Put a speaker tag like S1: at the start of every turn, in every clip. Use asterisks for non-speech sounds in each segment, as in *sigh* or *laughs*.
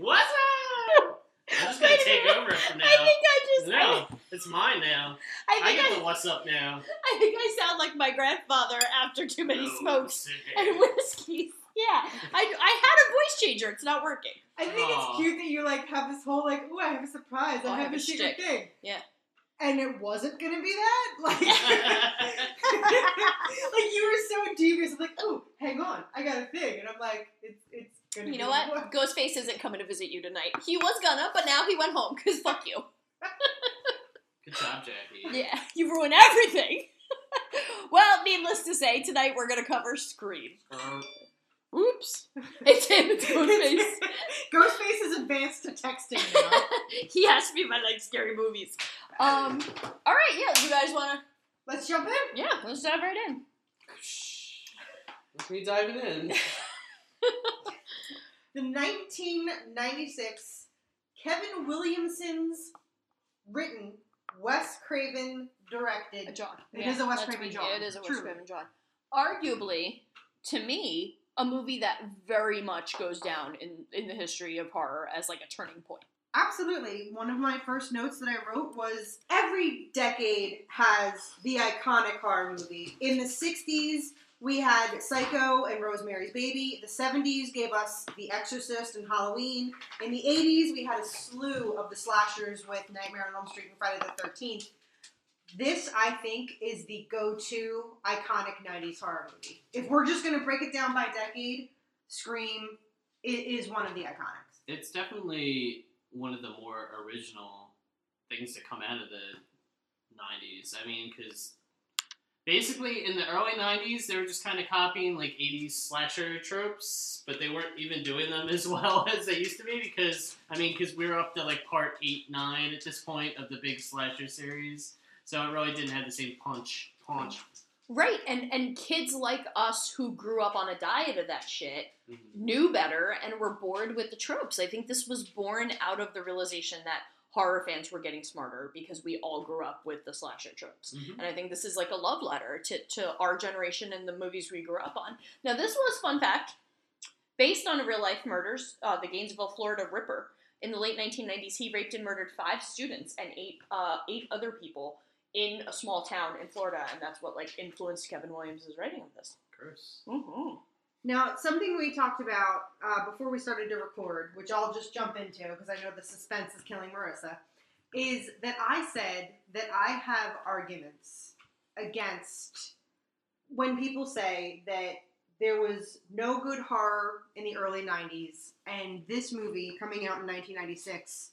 S1: What's up? *laughs* I'm just gonna take over from now.
S2: I think I just.
S1: no, it's mine now.
S2: I,
S1: I
S2: think
S1: get
S2: I,
S1: the what's up now.
S2: I think I sound like my grandfather after too many
S1: Oh,
S2: smokes and *laughs* whiskeys. Yeah, I, I had a voice changer. It's not working.
S3: I think
S1: Aw.
S3: it's cute that you like have this whole like, oh, I have a surprise.
S2: Oh,
S3: I
S2: I
S3: have,
S2: have
S3: a
S2: a
S3: secret
S2: shtick.
S3: thing.
S2: Yeah.
S3: And it wasn't gonna be that. *laughs* Like, like you were so devious. I'm like, oh, hang on, I got a thing, and I'm like, it's it's gonna.
S2: You know what? Ghostface isn't coming to visit you tonight. He was gonna, but now he went home because fuck you. *laughs*
S1: Good job, Jackie.
S2: Yeah, you ruined everything. *laughs* well, needless to say, tonight we're gonna cover Scream.
S1: Uh,
S2: Oops. *laughs* It's him, it's Ghostface.
S3: Ghostface is advanced to texting now.
S2: he has to be my like scary movies. Um. All right, yeah. You guys wanna?
S3: Let's jump in.
S2: Yeah, let's dive right in.
S1: Let's me diving in.
S3: The 1996 Kevin Williamson's written, Wes Craven directed.
S2: A John.
S3: It is a Wes Craven
S2: be-
S3: John,
S2: It is a Wes. Craven John. Arguably, to me, a movie that very much goes down in in the history of horror as like a turning point.
S3: Absolutely. One of my first notes that I wrote was every decade has the iconic horror movie. In the 60s, we had Psycho and Rosemary's Baby. The 70s gave us The Exorcist and Halloween. In the 80s, we had a slew of the slashers with Nightmare on Elm Street and Friday the 13th. This, I think, is the go to iconic 90s horror movie. If we're just going to break it down by decade, Scream is one of the iconics.
S1: It's definitely one of the more original things to come out of the 90s. I mean, because basically in the early 90s, they were just kind of copying like 80s slasher tropes, but they weren't even doing them as *laughs* well as they used to be because, I mean, because we were up to like part 8, 9 at this point of the big slasher series. So it really didn't have the same punch. Punch.
S2: Right, and and kids like us who grew up on a diet of that shit
S1: Mhm.
S2: knew better and were bored with the tropes. I think this was born out of the realization that horror fans were getting smarter because we all grew up with the slasher tropes.
S1: Mhm.
S2: And I think this is like a love letter to, to our generation and the movies we grew up on. Now, this was, fun fact, based on a real life murders, uh, the Gainesville, Florida Ripper. In the late 1990s, he raped and murdered five students and eight, uh, eight other people in a small town in Florida, and that's what like influenced Kevin Williams' writing of this.
S1: Gross.
S2: Mm-hmm.
S3: Now, something we talked about uh, before we started to record, which I'll just jump into because I know the suspense is killing Marissa, is that I said that I have arguments against when people say that there was no good horror in the early 90s and this movie coming out in 1996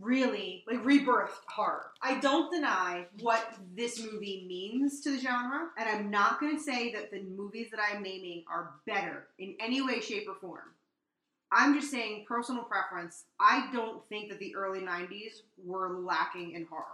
S3: really like rebirthed horror. I don't deny what this movie means to the genre, and I'm not going to say that the movies that I'm naming are better in any way, shape, or form. I'm just saying personal preference. I don't think that the early 90s were lacking in horror.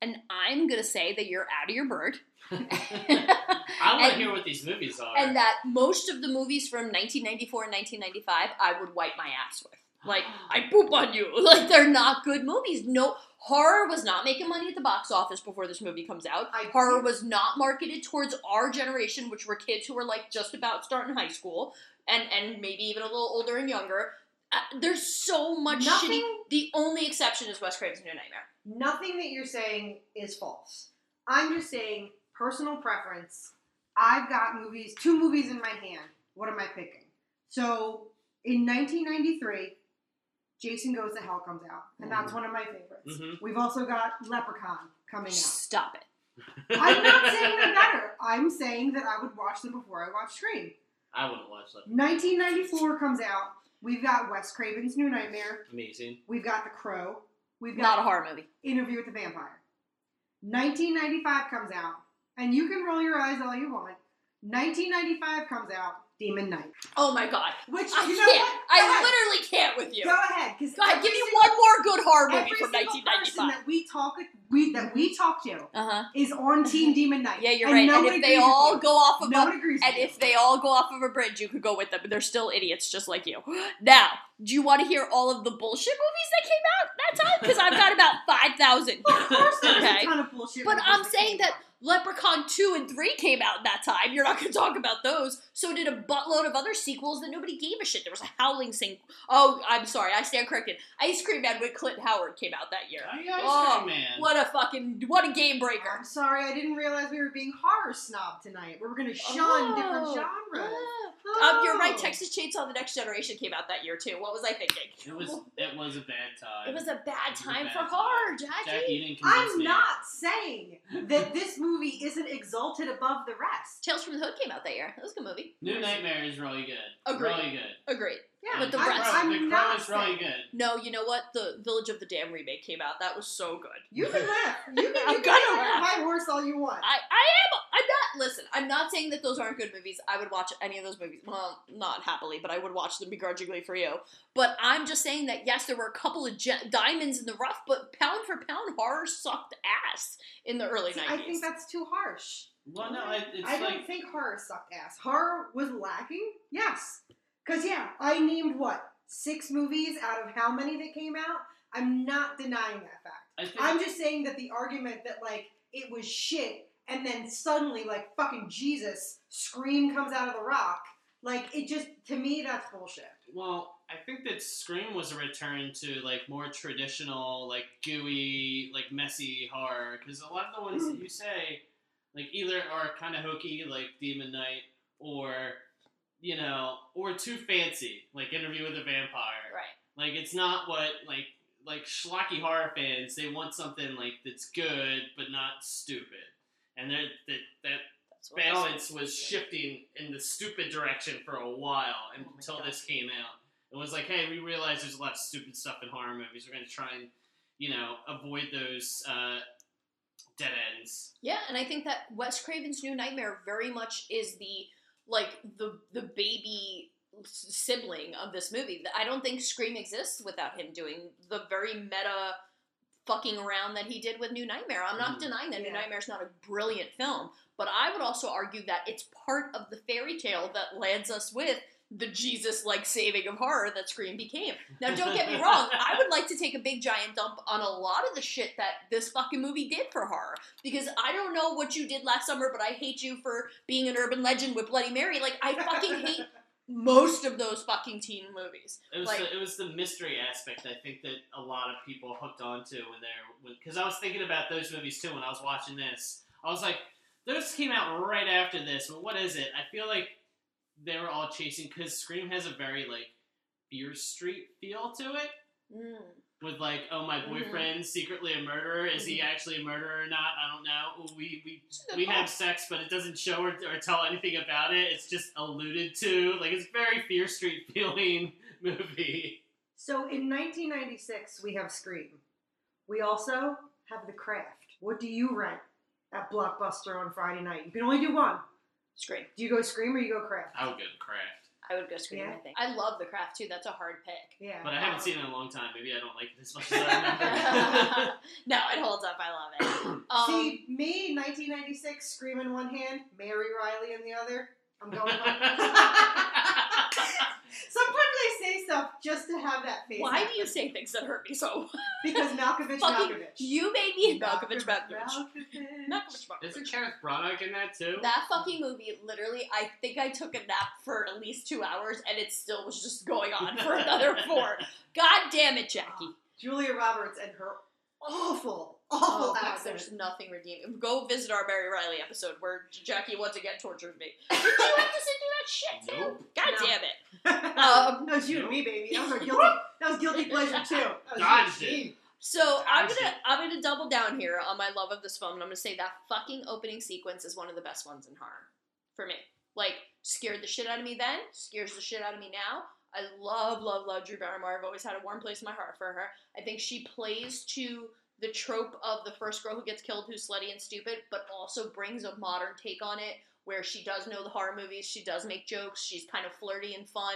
S2: And I'm gonna say that you're out of your bird. *laughs*
S1: I want to hear what these movies are.
S2: and that most of the movies from 1994 and 1995 I would wipe my ass with. Like, *gasps* I poop on you. *laughs* Like, they're not good movies. No, horror was not making money at the box office before this movie comes out.
S3: I
S2: horror was not marketed towards our generation, which were kids who were like just about starting high school and and maybe even a little older and younger. Uh, there's so much
S3: Nothing-
S2: shitty. The only exception is Wes Craven's New Nightmare.
S3: Nothing that you're saying is false. I'm just saying personal preference. I've got movies, two movies in my hand. What am I picking? So in 1993, Jason Goes to Hell comes out, and that's one of my favorites.
S1: Mhm.
S3: We've also got Leprechaun coming out.
S2: Stop it.
S3: I'm not saying they're better. I'm saying that I would watch them before I watch Scream.
S1: I wouldn't watch that.
S3: 1994 comes out. We've got Wes Craven's New Nightmare.
S1: Amazing.
S3: We've got The Crow. We've
S2: Not
S3: got
S2: a horror movie.
S3: Interview with the Vampire. 1995 comes out, and you can roll your eyes all you want. 1995 comes out, Demon Knight.
S2: Oh my god.
S3: Which
S2: I
S3: you know
S2: can't.
S3: what?
S2: I
S3: ahead.
S2: literally can't with you.
S3: Go ahead, because
S2: Go ahead, give me one more good horror movie
S3: every
S2: from
S3: single person
S2: 1995.
S3: that we talk we that we talk to
S2: Uh huh.
S3: is on Team Demon Knight.
S2: Yeah, you're
S3: And
S2: right.
S3: no
S2: And if they all go off of
S3: no
S2: a and if they all go off of a bridge, you could go with them, but they're still idiots just like you. *gasps* Now, do you want to hear all of the bullshit movies that came out that time? Because I've got about 5,000.
S3: you. *laughs* Of course,
S2: Okay.
S3: a ton of bullshit.
S2: But I'm saying that. Leprechaun 2 and 3 came out in that time. You're not going to talk about those. So did a buttload of other sequels that nobody gave a shit. There was a Howling Sing. Oh, I'm sorry. I stand corrected. Ice Cream Man with Clint Howard came out that year.
S1: Oh, Ice
S2: Oh,
S1: Cream Man.
S2: What a fucking, what a game breaker.
S3: I'm sorry, I didn't realize we were being horror snob tonight. We were going to shun
S2: Oh.
S3: different genres.
S2: Um, you're right.
S3: Oh.
S2: Texas Chainsaw: The Next Generation came out that year too. What was I thinking?
S1: It was it was a bad time.
S2: It was a bad
S1: was a
S2: time
S1: bad
S2: for
S1: time.
S2: horror, Jackie.
S1: Jackie, didn't
S3: I'm
S1: me.
S3: not saying that this *laughs* movie isn't exalted above the rest.
S2: Tales from the Hood came out that year. That was a good movie.
S1: New Nightmare is really good.
S2: Agreed.
S1: Really good.
S2: Agreed.
S3: Yeah,
S2: But the
S3: I'm,
S2: rest-
S3: I'm
S1: the Crow
S3: not
S1: is really good.
S2: No, you know what? The Village of the Damned remake came out. That was so good.
S3: You can *laughs* laugh. You can,
S2: I'm
S3: can
S2: gonna
S3: on
S2: laugh.
S3: high horse all you want.
S2: I, I am. I'm not. Listen, I'm not saying that those aren't good movies. I would watch any of those movies. Well, not happily, but I would watch them begrudgingly for you. But I'm just saying that yes, there were a couple of ge- diamonds in the rough, but pound for pound, horror sucked ass in the early
S3: See,
S2: '90s.
S3: I think that's too harsh.
S1: Well, no, it, it's
S3: I
S1: like
S3: don't think horror sucked ass. Horror was lacking, yes. Because, yeah, I named what? Six movies out of how many that came out? I'm not denying that fact. I'm just saying that the argument that, like, it was shit and then suddenly, like, fucking Jesus, Scream comes out of the rock, like, it just, to me, that's bullshit.
S1: Well, I think that Scream was a return to like more traditional, like gooey, like messy horror. Because a lot of the ones that mm. you say, like either are kind of hokey, like Demon Knight, or you know, or too fancy, like Interview with a Vampire.
S2: right.
S1: Like it's not what like like schlocky horror fans. They want something like that's good but not stupid, and they're, that that
S2: That's
S1: balance was shifting in the stupid direction for a while
S2: Oh
S1: until this came out. It was like, hey, we realize there's a lot of stupid stuff in horror movies. We're going to try and, you know, avoid those uh, dead ends.
S2: Yeah, and I think that Wes Craven's New Nightmare very much is the like the the baby sibling of this movie. I don't think Scream exists without him doing the very meta fucking around that he did with New Nightmare. I'm not
S1: Mhm.
S2: denying that New
S3: Nightmare
S2: is not a brilliant film, but I would also argue that it's part of the fairy tale that lands us with the Jesus like saving of horror that Scream became. Now, don't get me *laughs* wrong, I would like to take a big giant dump on a lot of the shit that this fucking movie did for horror. Because I don't know what you did last summer, but I hate you for being an urban legend with Bloody Mary. Like, I fucking hate *laughs* most of those fucking teen movies.
S1: It was
S2: Like-
S1: the, it was the mystery aspect I think that a lot of people hooked onto when they're because I was thinking about those movies too when I was watching this. I was like, those came out right after this, but what is it? I feel like they were all chasing because Scream has a very like Fear Street feel to it.
S2: Mm.
S1: with like, oh, my
S2: Mhm.
S1: secretly a murderer. Is he actually a murderer or not? I don't know. We we *laughs* we have sex, but it doesn't show or, or tell anything about it. It's just alluded to. Like it's very Fear Street *laughs* feeling *laughs* movie.
S3: So in 1996, we have Scream. We also have The Craft. What do you rent at Blockbuster on Friday night? You can only do one.
S2: Scream.
S3: Do you go Scream or you go Craft?
S1: I would go to Craft,
S2: I would go Scream,
S3: Yeah.
S2: I think. I love The Craft, too. That's a hard pick.
S3: Yeah.
S1: but I haven't seen it in a long time. Maybe I don't like it as much as I *laughs* remember. *laughs*
S2: no, it holds up. I love it. *coughs* Um,
S3: See, me, 1996, Scream in one hand, Mary Reilly in the other. I'm going. *laughs* Sometimes I say stuff just to have that face.
S2: why
S3: happen.
S2: do you say things that hurt me so?
S3: Because Malkovich, *laughs*
S2: Fucking,
S3: Malkovich.
S2: you made me Malkovich Malkovich.
S3: Malkovich.
S2: Malkovich Malkovich.
S1: Isn't Kenneth Branagh in that too?
S2: That fucking movie, literally, I think I took a nap for at least two hours and it still was just going on for another *laughs* four. God damn it, Jackie.
S3: Julia Roberts and her awful,
S2: Oh,
S3: awful
S2: God, there's nothing redeeming. Go visit our Mary Reilly episode where Jackie once again tortures me. Did *laughs* you have to sit through that shit too?
S1: Nope.
S2: God
S3: No.
S2: damn it. *laughs*
S3: Um, that was you and me, baby. That was our guilty. *laughs* That was guilty pleasure too. That was
S1: Dodged
S3: you and me.
S2: So I'm gonna. I'm gonna double down here on my love of this film, and I'm gonna say that fucking opening sequence is one of the best ones in horror for me. Like scared the shit out of me then, scares the shit out of me now. I love, love, love Drew Barrymore. I've always had a warm place in my heart for her. I think she plays to the trope of the first girl who gets killed who's slutty and stupid, but also brings a modern take on it where she does know the horror movies, she does make jokes, she's kind of flirty and fun.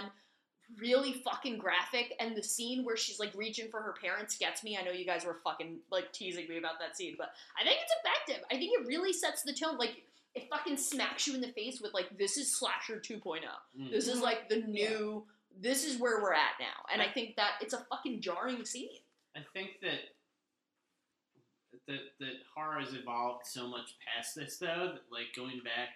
S2: Really fucking graphic, and the scene where she's like reaching for her parents gets me. I know you guys were fucking like teasing me about that scene, but I think it's effective. I think it really sets the tone. Like it fucking smacks you in the face with like this is slasher 2.0.
S1: Mm.
S2: This is like the new. This is where we're at now, and I think that it's a fucking jarring scene.
S1: I think that that that horror has evolved so much past this though that like going back,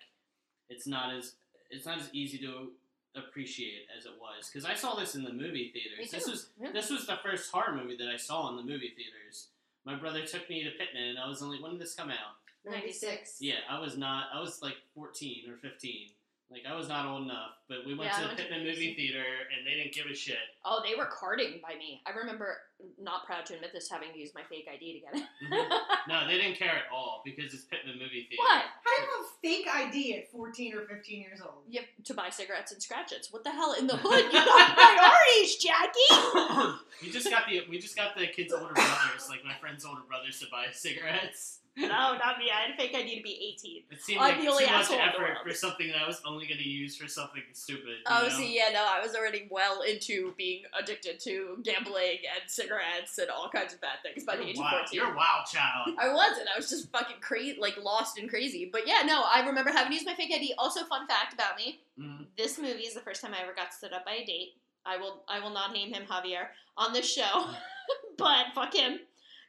S1: it's not as it's not as easy to appreciate as it was because I saw this in the movie theaters. This was
S2: Yeah.
S1: this was the first horror movie that I saw in the movie theaters. My brother took me to Pittman, and I was only when did this come out?
S3: 96.
S1: Yeah, I was not. I was like fourteen or fifteen. Like I was not old enough, but we went
S2: Yeah,
S1: to the Pittman movie theater, and they didn't give a shit.
S2: Oh, they were carding by me. I remember, not proud to admit this, having to use my fake ID to get it. Mm-hmm. *laughs*
S1: No, they didn't care at all because it's Pittman movie theater.
S2: what?
S3: How do have a fake ID at 14 or 15 years old?
S2: You have to buy cigarettes and scratches. What the hell in the *laughs* hood? You got priorities, Jackie. *coughs*
S1: we just got the we just got the kids' older brothers, like my friend's older brothers, to buy *laughs* cigarettes.
S2: no, not me. I had a fake ID to be 18.
S1: It seemed
S2: I'm
S1: like
S2: the
S1: too
S2: only
S1: much
S2: asshole in the
S1: effort
S2: world.
S1: for something that I was only going to use for something stupid. you
S2: Oh,
S1: know?
S2: see, yeah, no, I was already well into being addicted to gambling and cigarettes and all kinds of bad things by the
S1: You're
S2: age
S1: wild.
S2: of 14.
S1: You're a wild child.
S2: I wasn't. I was just fucking crazy, like lost and crazy. But yeah, no, I remember having to use my fake ID. Also, fun fact about me:
S1: Mhm.
S2: this movie is the first time I ever got stood up by a date. I will, I will not name him Javier on this show, *laughs* but fuck him,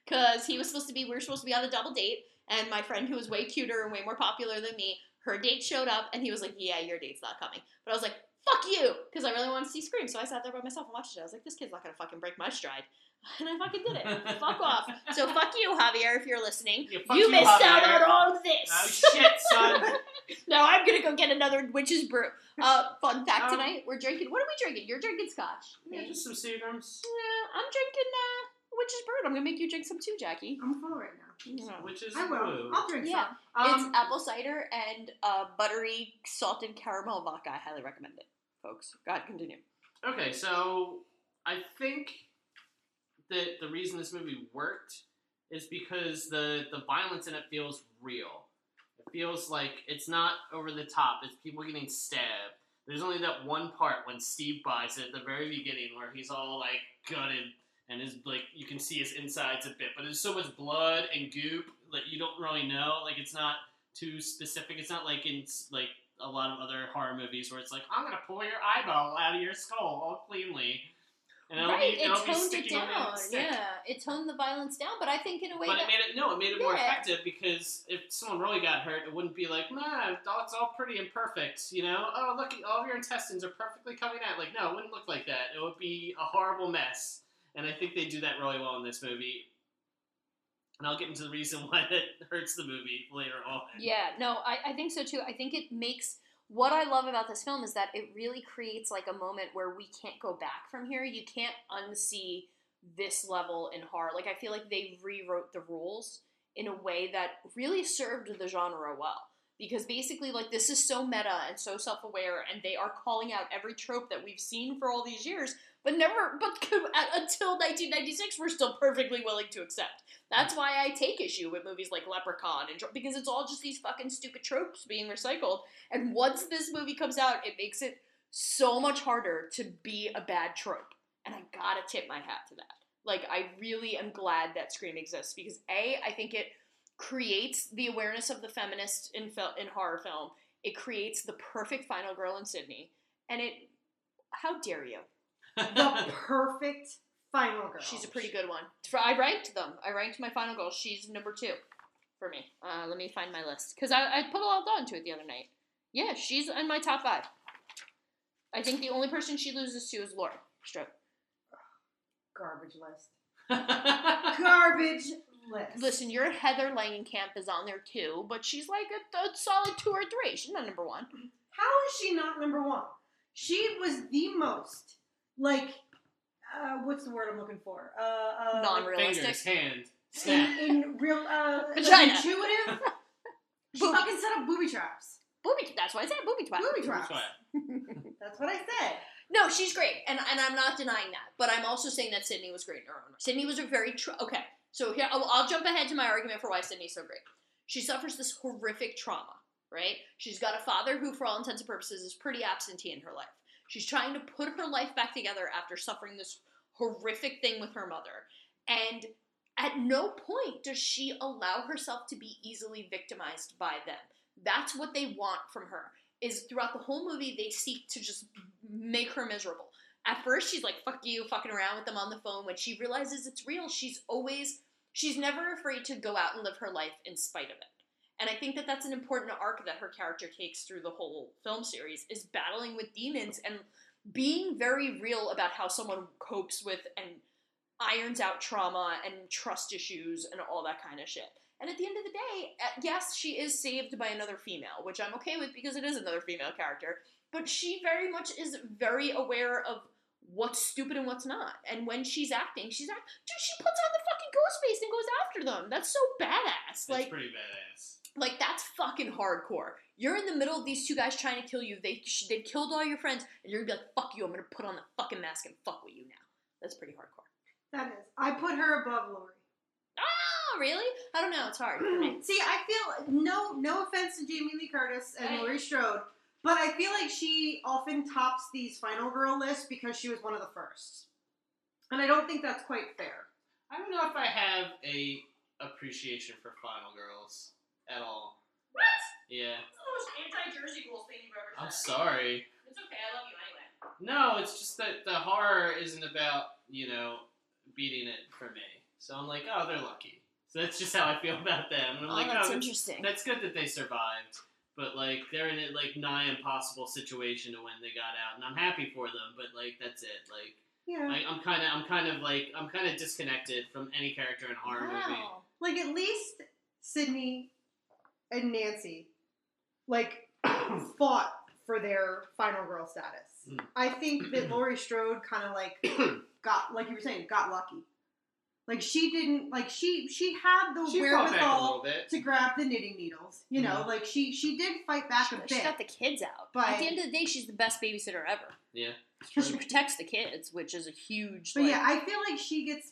S2: because he was supposed to be. We were supposed to be on a double date, and my friend who was way cuter and way more popular than me, her date showed up, and he was like, "Yeah, your date's not coming." But I was like, "Fuck you," because I really wanted to see Scream. So I sat there by myself and watched it. I was like, "This kid's not gonna fucking break my stride," *laughs* and I fucking did it. fuck off. *laughs* So fuck you, Javier, if you're listening.
S1: Yeah,
S2: you,
S1: you,
S2: missed out on all of this.
S1: Oh shit, son. *laughs*
S2: no, I'm gonna go get another witch's brew. Uh, fun fact
S1: Um,
S2: tonight, we're drinking. What are we drinking? You're drinking scotch.
S1: yeah, just some Seagrams.
S2: Yeah, I'm drinking uh, witch's brew. I'm gonna make you drink some too, Jackie.
S3: I'm full right now.
S2: Yeah.
S1: Which is
S3: I will.
S1: blue.
S3: I'll drink
S2: Yeah.
S3: some. Um,
S2: it's apple cider and uh, buttery salted caramel vodka. I highly recommend it, folks. God, continue.
S1: Okay, so I think that the reason this movie worked is because the the violence in it feels real. It feels like it's not over the top. It's people getting stabbed. There's only that one part when Steve buys it at the very beginning where he's all like gutted and his like you can see his insides a bit, but there's so much blood and goop that you don't really know. Like it's not too specific. It's not like in like a lot of other horror movies where it's like I'm gonna pull your eyeball out of your skull all cleanly. And it'll
S2: right,
S1: be,
S2: it toned it
S1: sticking on the
S2: down. Yeah, it toned the violence down, but I think in a way
S1: But
S2: that
S1: it made it no, it made it more effective because if someone really got hurt, it wouldn't be like, nah, it's all pretty and perfect, you know. Oh, look, all of your intestines are perfectly coming out. Like, no, it wouldn't look like that. It would be a horrible mess. And I think they do that really well in this movie. And I'll get into the reason *laughs* why that hurts the movie later on.
S2: Yeah, no, I, I think so too. I think it makes what I love about this film is that it really creates like a moment where we can't go back from here. You can't unsee this level in horror. Like I feel like they rewrote the rules in a way that really served the genre well. Because basically, like this is so meta and so self-aware, and they are calling out every trope that we've seen for all these years, but never, but until 1996, we're still perfectly willing to accept. That's why I take issue with movies like Leprechaun and because it's all just these fucking stupid tropes being recycled. And once this movie comes out, it makes it so much harder to be a bad trope. And I gotta tip my hat to that. Like I really am glad that Scream exists because a I think it creates the awareness of the feminist in fil- in horror film. It creates the perfect final girl in Sydney, and it. How dare you?
S3: The *laughs* perfect final girl.
S2: She's a pretty good one. For- I ranked them. I ranked my final girl. She's number two for me. Uh, let me find my list because I, I put a lot of thought into it the other night. Yeah, she's in my top five. I think the only person she loses to is Laurie Strode.
S3: garbage list. *laughs* Garbage list.
S2: Listen, your Heather Langenkamp is on there too, but she's like a, a solid two or three. She's not number one.
S3: How is she not number one? She was the most like, uh, what's the word I'm looking for? Uh, uh,
S2: Non-realistic.
S1: Fingers, hand, snap.
S3: in, in real uh, like, intuitive. *laughs* she
S2: Booby.
S3: fucking set up booby traps.
S2: Booby. That's why I said booby twat.
S3: Booby traps.
S1: That's. *laughs*
S3: That's what I said.
S2: No, she's great, and and I'm not denying that. But I'm also saying that Sydney was great in her own right. Sydney was a very tr- okay. So here I'll, I'll jump ahead to my argument for why Sydney's so great. She suffers this horrific trauma right? She's got a father who, for all intents and purposes, is pretty absentee in her life. She's trying to put her life back together after suffering this horrific thing with her mother. And at no point does she allow herself to be easily victimized by them. That's what they want from her. Is throughout the whole movie they seek to just make her miserable. At first she's like fuck you fucking around with them on the phone when she realizes it's real she's always she's never afraid to go out and live her life in spite of it. And I think that that's an important arc that her character takes through the whole film series is battling with demons and being very real about how someone copes with and irons out trauma and trust issues and all that kind of shit. And at the end of the day, uh, yes, she is saved by another female, which I'm okay with because it is another female character. But she very much is very aware of what's stupid and what's not. And when she's acting, she's act. Dude, she puts on the fucking ghost face and goes after them. That's so badass.
S1: That's
S2: Like,
S1: pretty badass.
S2: Like that's fucking hardcore. You're in the middle of these two guys trying to kill you. They they've killed all your friends, and you're gonna be like, "Fuck you! I'm gonna put on the fucking mask and fuck with you now." That's pretty hardcore.
S3: That is. I put her above Laurie.
S2: Oh, really? I don't know. It's hard *clears throat* for me.
S3: See, I feel no no offense to Jamie Lee Curtis and
S2: Right.
S3: Laurie Strode, but I feel like she often tops these final girl lists because she was one of the first. And I don't think that's quite fair.
S1: I don't know if I have a appreciation for Final Girls at all.
S2: What?
S1: Yeah.
S2: That's the most anti-Jersey Ghouls thing you've ever said.
S1: I'm sorry.
S2: It's okay. I love you anyway.
S1: No, it's just that the horror isn't about, you know, beating it for me. So I'm like, oh, they're lucky. So that's just how I feel *laughs* about them. And I'm
S2: Oh,
S1: like,
S2: that's
S1: oh,
S2: interesting.
S1: That's good that they survived. But like they're in a like nigh impossible situation to when they got out, and I'm happy for them. But like that's it. Like
S3: Yeah.
S1: I, I'm kind of I'm kind of like I'm kind of disconnected from any character in a horror movie.
S2: Wow.
S3: like at least Sydney and Nancy like *clears throat* fought for their final girl status.
S1: Mm.
S3: I think that *clears throat* Laurie Strode kind of like *clears throat* got like you were saying got lucky. Like she didn't like she she had the
S1: She fought back a
S3: wherewithal to grab the knitting needles. You know,
S1: Mhm.
S3: like she she did fight back a bit.
S2: She
S3: bit.
S2: got the kids out.
S3: But-
S2: At the end of the day, she's the best babysitter ever.
S1: Yeah.
S2: Because she protects the kids, which is a huge.
S3: but
S2: like,
S3: yeah, I feel like she gets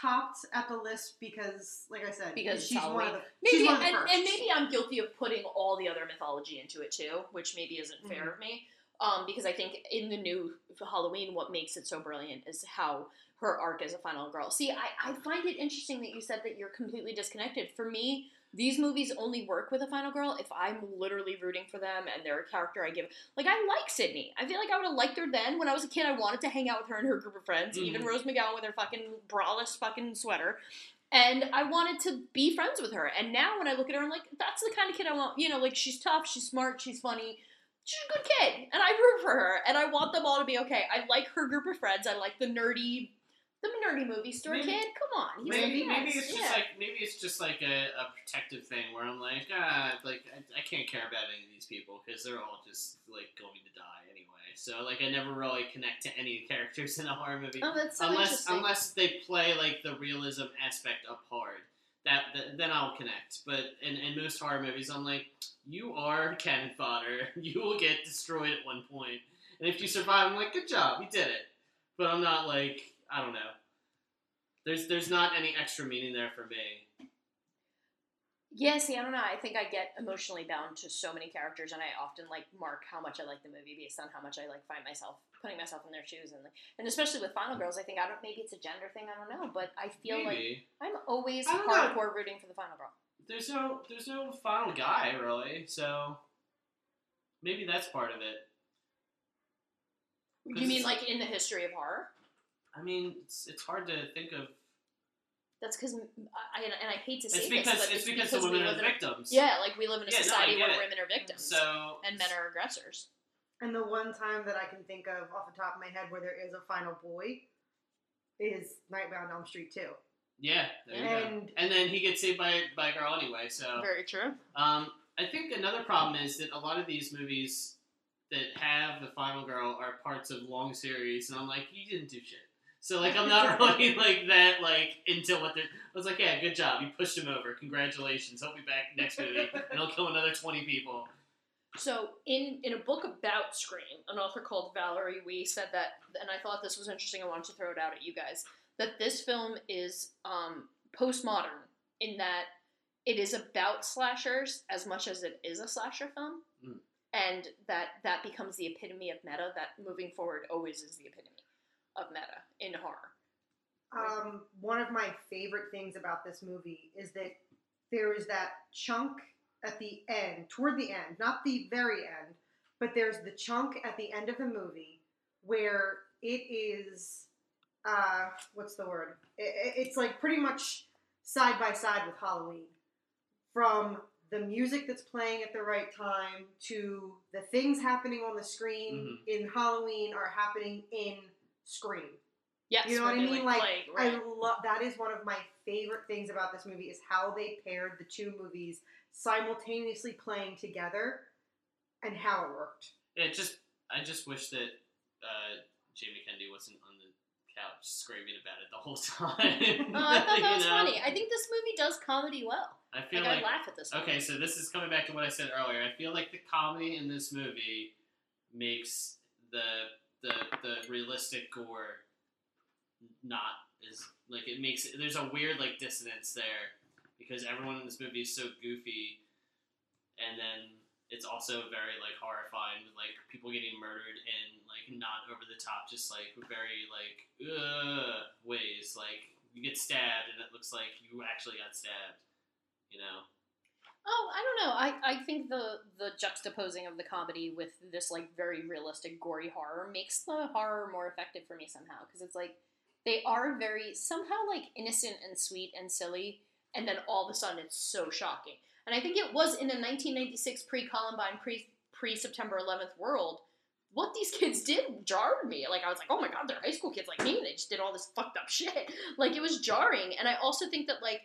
S3: topped at the list because, like I said,
S2: because
S3: she's one of the
S2: maybe
S3: she's one of the
S2: and,
S3: first.
S2: and maybe I'm guilty of putting all the other mythology into it too, which maybe isn't
S3: Mm-hmm.
S2: fair of me. Um, because I think in the new Halloween, what makes it so brilliant is how her arc as a final girl. See, I, I find it interesting that you said that you're completely disconnected. For me, these movies only work with a final girl if I'm literally rooting for them and they're a character I give. Like, I like Sydney. I feel like I would have liked her then. When I was a kid, I wanted to hang out with her and her group of friends, even
S1: Mhm.
S2: Rose McGowan with her fucking braless fucking sweater and I wanted to be friends with her. And now when I look at her, I'm like, that's the kind of kid I want. You know, like she's tough, she's smart, she's funny, she's a good kid, and I root for her, and I want them all to be okay. I like her group of friends. I like the nerdy, the nerdy movie store
S1: Maybe-
S2: kid. Come on, he's
S1: Maybe, maybe it's just
S2: Yeah.
S1: like maybe it's just like a, a protective thing where I'm like ah like I, I can't care about any of these people because they're all just like going to die anyway. So like I never really connect to any *laughs* characters in a horror movie
S2: Oh, that's so
S1: unless unless they play like the realism aspect up hard. That, that then I'll connect. But in, in most horror movies, I'm like, you are cannon fodder. *laughs* You will get destroyed at one point, and if you survive, I'm like, good job, you did it. But I'm not like I don't know. There's there's not any extra meaning there for me.
S2: Yeah, see, I don't know. I think I get emotionally bound to so many characters, and I often like mark how much I like the movie based on how much I like find myself putting myself in their shoes, and like, and especially with Final Girls, I think I don't. Maybe it's a gender thing. I don't know, but I feel like I'm always
S1: I don't know.
S2: hardcore rooting for the Final Girl.
S1: there's no there's no final guy really, so maybe that's part of it.
S2: You mean like in the history of horror?
S1: I mean, it's it's hard to think of.
S2: That's because I and I hate to say
S1: It's
S2: this,
S1: because
S2: but
S1: it's because the women are
S2: live
S1: the
S2: in a-
S1: victims.
S2: Yeah, like we live in a
S1: Yeah,
S2: society
S1: get
S2: where
S1: it.
S2: women are victims
S1: So
S2: and men are aggressors.
S3: And the one time that I can think of off the top of my head where there is a final boy is Nightmare on Elm Street 2.
S1: Yeah, there you
S3: And-
S1: go. And then he gets saved by by a girl anyway. So
S2: Very true.
S1: um, I think another problem is that a lot of these movies that have the final girl are parts of long series, and I'm like, you didn't do shit. So like, I'm not *laughs* really like that like until what they're. I was like, yeah, good job, you pushed him over. Congratulations. He'll be back next movie, and he'll kill another 20 people.
S2: So in in a book about Scream, an author called Valerie Wee said that, and I thought this was interesting. I wanted to throw it out at you guys that this film is um, postmodern in that it is about slashers as much as it is a slasher film,
S1: Mm.
S2: and that that becomes the epitome of meta. That moving forward always is the epitome of meta in horror.
S3: Um, one of my favorite things about this movie is that there is that chunk at the end, toward the end, not the very end, but there's the chunk at the end of the movie where it is, uh, what's the word? I- I- it's like pretty much side by side with Halloween. From the music that's playing at the right time to the things happening on the screen in Halloween are happening in Scream.
S2: Yes,
S3: You know what I mean?
S2: Like,
S3: Like,
S2: play,
S3: I love that is one of my favorite things about this movie is how they paired the two movies simultaneously playing together and how it worked.
S1: It just, I just wish that uh, Jamie Kennedy wasn't on the couch screaming about it the whole *laughs* time.
S2: Oh, I thought that was
S1: know?
S2: funny. I think this movie does comedy well.
S1: I feel
S2: like,
S1: like,
S2: I laugh at this.
S1: Okay, so this is coming back to what I said earlier. I feel like the comedy in this movie makes the the the realistic gore not is like it makes it, there's a weird like dissonance there because everyone in this movie is so goofy, and then it's also very like horrifying with like people getting murdered in like not over the top, just like very like ugh ways. Like you get stabbed and it looks like you actually got stabbed. You know.
S2: Oh, I don't know. I, I think the the juxtaposing of the comedy with this like very realistic gory horror makes the horror more effective for me somehow because it's like they are very somehow like innocent and sweet and silly and then all of a sudden it's so shocking. And I think it was in a 1996 pre-Columbine pre pre September 11th world what these *laughs* kids did jarred me. Like I was like, "Oh my god, they're high school kids like me they just did all this fucked up *laughs* shit." Like it was jarring. And I also think that like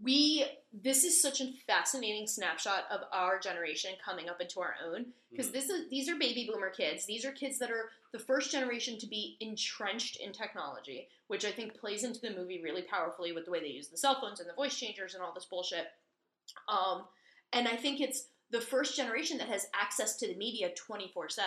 S2: we this is such a fascinating snapshot of our generation coming up into our own because
S1: Mhm.
S2: this is these are baby boomer kids. These are kids that are the first generation to be entrenched in technology which i think plays into the movie really powerfully with the way they use the cell phones and the voice changers and all this bullshit. Um, and i think it's the first generation that has access to the media 24-7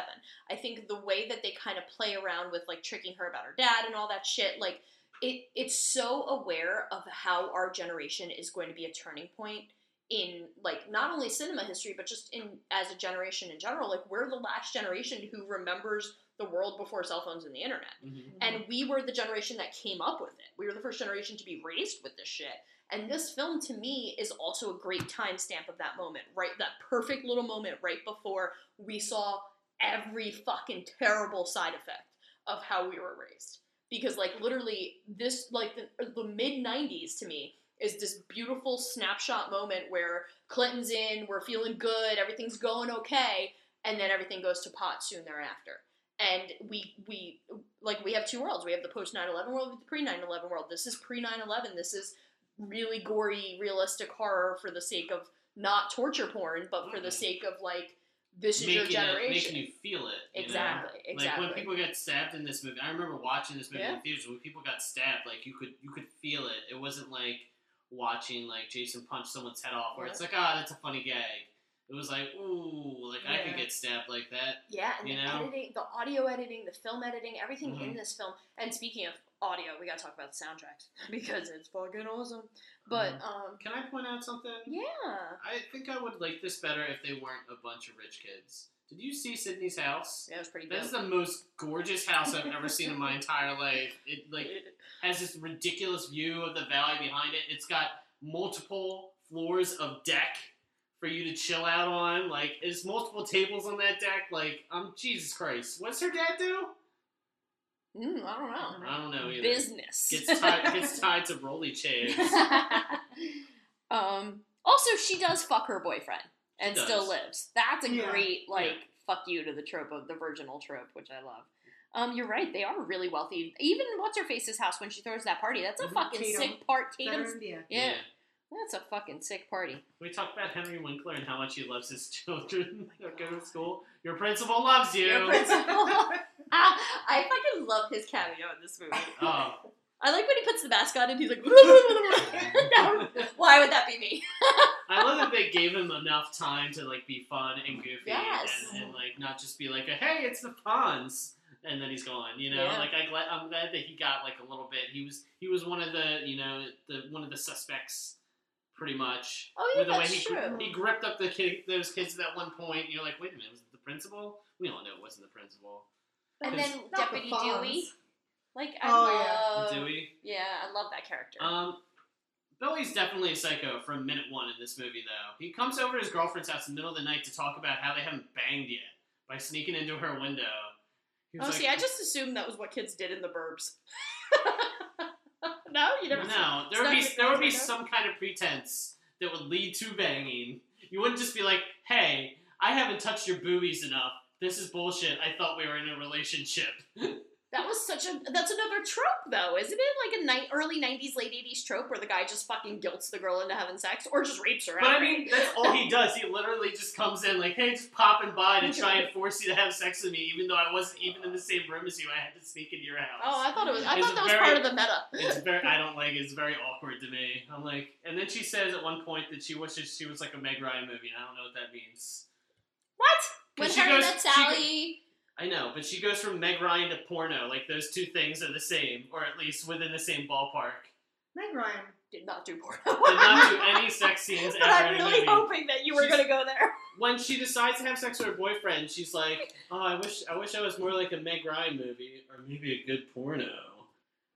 S2: i think the way that they kind of play around with like tricking her about her dad and all that shit like it it's so aware of how our generation is going to be a turning point in like not only cinema history but just in as a generation in general. Like we're the last generation who remembers the world before cell phones and the internet. Mm-hmm. Mm-hmm. And we were the generation that came up with it. We were the first generation to be raised with this shit. And this film to me is also a great timestamp of that moment right that perfect little moment right before we saw every fucking terrible side effect of how we were raised because like literally this like the, the mid 90s to me is this beautiful snapshot moment where clinton's in we're feeling good everything's going okay and then everything goes to pot soon thereafter. And we we like we have two worlds. We have the post 9-11 world with the pre 9-11 world. This is pre 9-11 this is really gory realistic horror for the sake of not torture porn but for the
S1: Mhm.
S2: sake of like this is your
S1: making it,
S2: generation
S1: making you feel it. you know?
S2: exactly
S1: Like when people get stabbed in this movie, I remember watching this movie in
S2: Yeah.
S1: the theaters. When people got stabbed, like you could you could feel it. It wasn't like watching like Jason punch someone's head off, where it's like, ah, that's a funny gag. It was like, ooh, like I could get stabbed like that.
S2: Yeah, and
S1: You
S2: the
S1: know?
S2: editing, the audio editing, the film editing, everything in
S1: Mhm.
S2: this film. And speaking of audio, we gotta talk about the soundtracks *laughs* because it's fucking awesome. But um,
S1: Can I point out something?
S2: yeah,
S1: I think I would like this better if they weren't a bunch of rich kids. Did you see Sydney's house?
S2: that was pretty good.
S1: That is
S2: dope.
S1: the most gorgeous house I've ever seen in my *laughs* entire life. It like *laughs* has this ridiculous view of the valley behind it. It's got multiple floors of deck for you to chill out on. Like, there's multiple tables on that deck. Like, um, Jesus Christ, what's her dad do?
S2: Mm, I don't know.
S1: I don't know either.
S2: Business
S1: Gets tied, gets *laughs* tied to rolly chairs. *laughs*
S2: um. Also, she does fuck her boyfriend and still lives. That's a
S3: Yeah.
S2: great like
S1: Yeah.
S2: fuck you to the trope of the virginal trope, which I love. Um, you're right. They are really wealthy. Even what's her face's house when she throws that party. That's a
S3: Mhm.
S2: fucking
S3: Tatum.
S2: sick part.
S3: Better
S2: Tatum's.
S3: India.
S2: Yeah, that's a fucking sick party.
S1: We talked about Henry Winkler and how much he loves his *laughs* children that go to school. Your principal loves you.
S2: Your principal. *laughs* Ah, *laughs* I fucking love his cameo in this movie.
S1: Oh,
S2: I like when he puts the mask on and he's like, why would that be me?
S1: I love that they gave him enough time to like be fun and goofy
S2: Yes.
S1: and, and like not just be like, hey, it's the Fonz, and then he's gone. You know,
S2: Yeah.
S1: like I glad I'm glad that he got like a little bit. He was he was one of the you know the one of the suspects pretty much.
S2: Oh, yeah,
S1: with the way
S2: that's
S1: he,
S2: true.
S1: he gripped up the kid, those kids at that one point. You're like, wait a minute, was it the principal? We all know it wasn't the principal.
S2: And then
S3: Not the
S2: Deputy Dewey. Like I
S3: Oh, yeah.
S2: love.
S1: Dewey.
S2: Yeah, I love that character.
S1: Um, Billy's definitely a psycho from minute one in this movie, though. He comes over to his girlfriend's house in the middle of the night to talk about how they haven't banged yet by sneaking into her window.
S2: Oh,
S1: like,
S2: see, I just assumed that was what kids did in the burbs. *laughs* no, you never.
S1: No, there would be there would be
S2: window?
S1: some kind of pretense that would lead to banging. You wouldn't just be like, "Hey, I haven't touched your boobies enough. This is bullshit. I thought we were in a relationship." *laughs*
S2: That was such a. That's another trope, though, isn't it? Like a night, early '90s, late '80s trope where the guy just fucking guilts the girl into having sex, or just rapes her.
S1: But I mean, that's all he does. He literally just comes in like, "Hey, just popping by to try and force you to have sex with me, even though I wasn't even in the same room as you. I had to sneak into your house."
S2: Oh, I thought it was. I
S1: It's
S2: thought that was
S1: very-
S2: part of the meta.
S1: It's very. *laughs* I don't like. it. It's very awkward to me. I'm like, and then she says at one point that she wishes she was like a Meg Ryan movie, and I don't know what that means.
S2: What? When
S1: she
S2: her
S1: goes- go-
S2: Sally.
S1: I know, but she goes from Meg Ryan to porno. Like those two things are the same, or at least within the same ballpark.
S3: Meg Ryan.
S2: did not do porno.
S1: Did not do *laughs* any sex scenes
S2: but
S1: ever
S2: I'm really hoping that you were going to go there.
S1: When she decides to have sex with her boyfriend, she's like, "Oh, I wish, I wish I was more like a Meg Ryan movie, or maybe a good porno."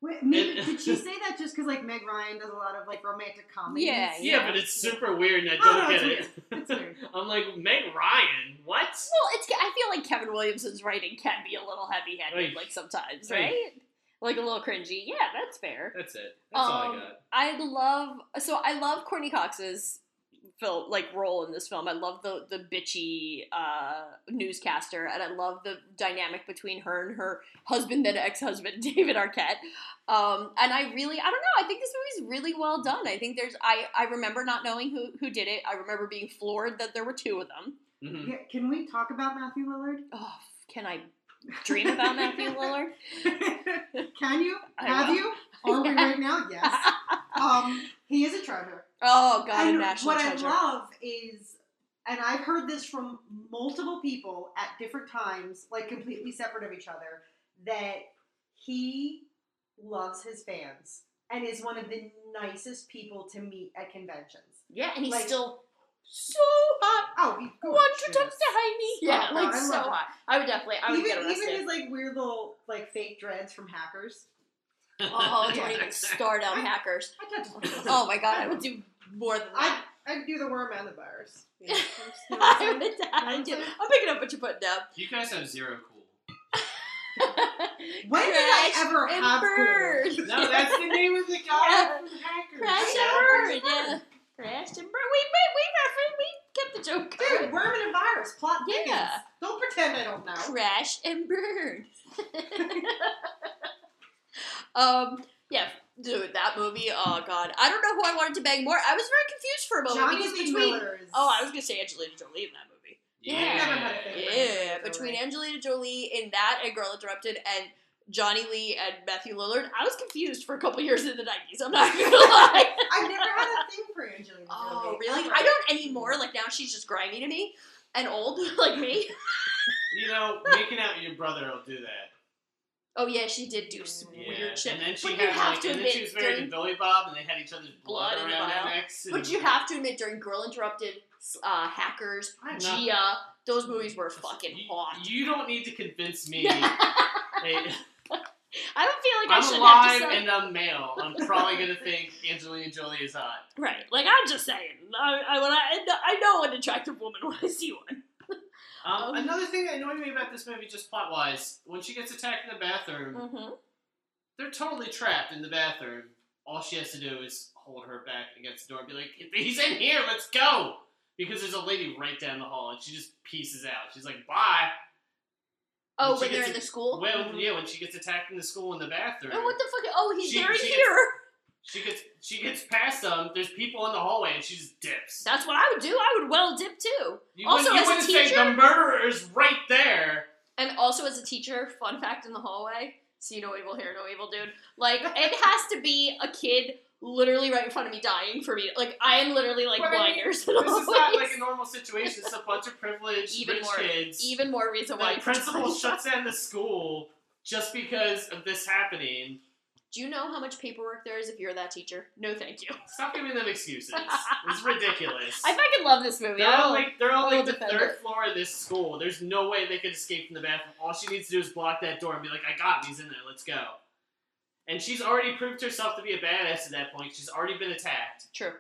S3: Wait, maybe,
S1: And-
S3: did she *laughs* say that just because like Meg Ryan does a lot of like romantic comedies?
S2: Yeah,
S1: Yeah, but it's super weird, and I
S3: Oh,
S1: don't
S3: no,
S1: get
S3: it's
S1: it.
S3: It's weird. *laughs*
S1: I'm like Meg Ryan, what?
S2: Well, it's. I feel like Kevin Williamson's writing can be a little heavy-handed,
S1: Right.
S2: like sometimes,
S1: Right.
S2: right? Like a little cringy. Yeah, that's fair.
S1: That's it. That's all I
S2: Um,
S1: got.
S2: I love so I love Courteney Cox's film like role in this film. I love the the bitchy uh, newscaster, and I love the dynamic between her and her husband and ex husband *laughs* David Arquette. Um, and I really I don't know. I think this movie's really well done. I think there's I I remember not knowing who who did it. I remember being floored that there were two of them.
S1: Mhm.
S3: Yeah, Can we talk about Matthew Lillard?
S2: Oh, can I dream about Matthew *laughs* Lillard?
S3: Can you?
S2: I
S3: Have
S2: will.
S3: you? Are we right now? *laughs* Yes. Um, he is a treasure.
S2: Oh God, a
S3: and
S2: national
S3: what
S2: treasure.
S3: I love is, and I've heard this from multiple people at different times, like completely separate of each other, that he loves his fans and is one of the nicest people to meet at conventions.
S2: yeah, and he's
S3: like-
S2: still so hot.
S3: Oh, he
S2: Want to
S3: gorgeous.
S2: touch the hiney? Yeah,
S3: Oh,
S2: like
S3: I
S2: so hot. I would definitely. I would
S3: even,
S2: get arrested.
S3: even his like weird little like fake dreads from hackers.
S2: Uh-huh, *laughs* oh, don't
S3: Yeah.
S2: even start on hackers.
S3: I. *laughs*
S2: Oh my god, I would do more than
S3: I
S2: that.
S3: I do the worm and the virus. You know, you know what
S2: I
S3: I'm
S2: would,
S3: saying?
S2: I
S3: I'm
S2: do.
S3: saying?
S2: I'm picking up what you're putting down.
S1: You guys have zero cool.
S3: When did I
S2: Crash
S3: ever
S2: and
S3: have
S2: burn.
S3: cool?
S1: No, that's the name of the *laughs*
S2: Yeah.
S1: guy from Hackers.
S2: Crash and burn. Yeah. Crash and burn. We made. We referenced. We kept the joke.
S3: Dude,
S2: going.
S3: worm and a virus. Plot
S2: Yeah.
S3: thickens. Don't pretend I don't know.
S2: Crash and burn. Um. Yeah. Dude, that movie. Oh god, I don't know who I wanted to bang more. I was very confused for a moment
S3: Jonny
S2: because between.
S3: Miller is.
S2: Oh, I was gonna say Angelina Jolie in that movie.
S1: Yeah.
S3: Never had a thing for
S2: Yeah, between Angelina Jolie in that and Girl Interrupted and Jonny Lee and Matthew Lillard, I was confused for a couple years in the nineties. I'm not gonna *laughs* lie.
S3: I've never had a thing for Angelina Jolie.
S2: oh,
S3: Jolie.
S2: really?
S3: ever.
S2: I don't anymore. Like now, she's just grimy to me and old, *laughs* like me.
S1: You know, making out with your brother will do that.
S2: Oh yeah, she did do some
S1: Yeah.
S2: weird shit.
S1: And then she
S2: but you
S1: had
S2: have
S1: like,
S2: to
S1: and then
S2: admit,
S1: she was married
S2: during,
S1: to Billy Bob, and they had each other's blood,
S2: Blood
S1: around their necks. And
S2: but you have to admit, during Girl Interrupted, uh, Hackers, Gia, those movies were fucking
S1: you,
S2: hot.
S1: You don't need to convince me. *laughs*
S2: I
S1: Hey,
S2: don't feel like I
S1: I'm
S2: should
S1: alive
S2: have to say.
S1: and I'm male. I'm probably gonna think Angelina Jolie is hot.
S2: Right, like I'm just saying. I, I, I, I know an attractive woman when I see one.
S1: Um,
S2: Um,
S1: another thing that annoyed me about this movie, just plot wise, when she gets attacked in the bathroom,
S2: Mm-hmm.
S1: they're totally trapped in the bathroom. All she has to do is hold her back against the door and be like, "He's in here. Let's go." Because there's a lady right down the hall, and she just pieces out. She's like, "Bye."
S2: Oh,
S1: she
S2: when they're
S1: gets
S2: in the school.
S1: Well, yeah, when she gets attacked in the school in the bathroom.
S2: Oh, what the fuck? Oh, he's
S1: She-
S2: very
S1: she gets-
S2: here.
S1: She gets she gets past them. There's people in the hallway, and she just dips.
S2: That's what I would do. I would well dip too.
S1: You
S2: also,
S1: wouldn't, you
S2: as a
S1: wouldn't say
S2: teacher-
S1: the murderer is right there.
S2: And also, as a teacher, fun fact in the hallway: see no evil, hear no evil, dude. Like it has to be a kid literally right in front of me dying for me. Like I am literally like
S1: But I mean,
S2: blinders.
S1: This is not like a normal situation. It's a bunch of privileged
S2: Even
S1: rich
S2: more-
S1: kids.
S2: even more reason why
S1: the principal shuts down the school just because of this happening.
S2: Do you know how much paperwork there is if you're that teacher? No, thank you. *laughs*
S1: Stop giving them excuses. *laughs* It's ridiculous.
S2: I fucking love this movie.
S1: They're
S2: I
S1: on like they're on like the third
S2: it.
S1: floor of this school. There's no way they could escape from the bathroom. All she needs to do is block that door and be like, "I got him. He's in there. Let's go." And she's already proved herself to be a badass at that point. She's already been attacked,
S2: True.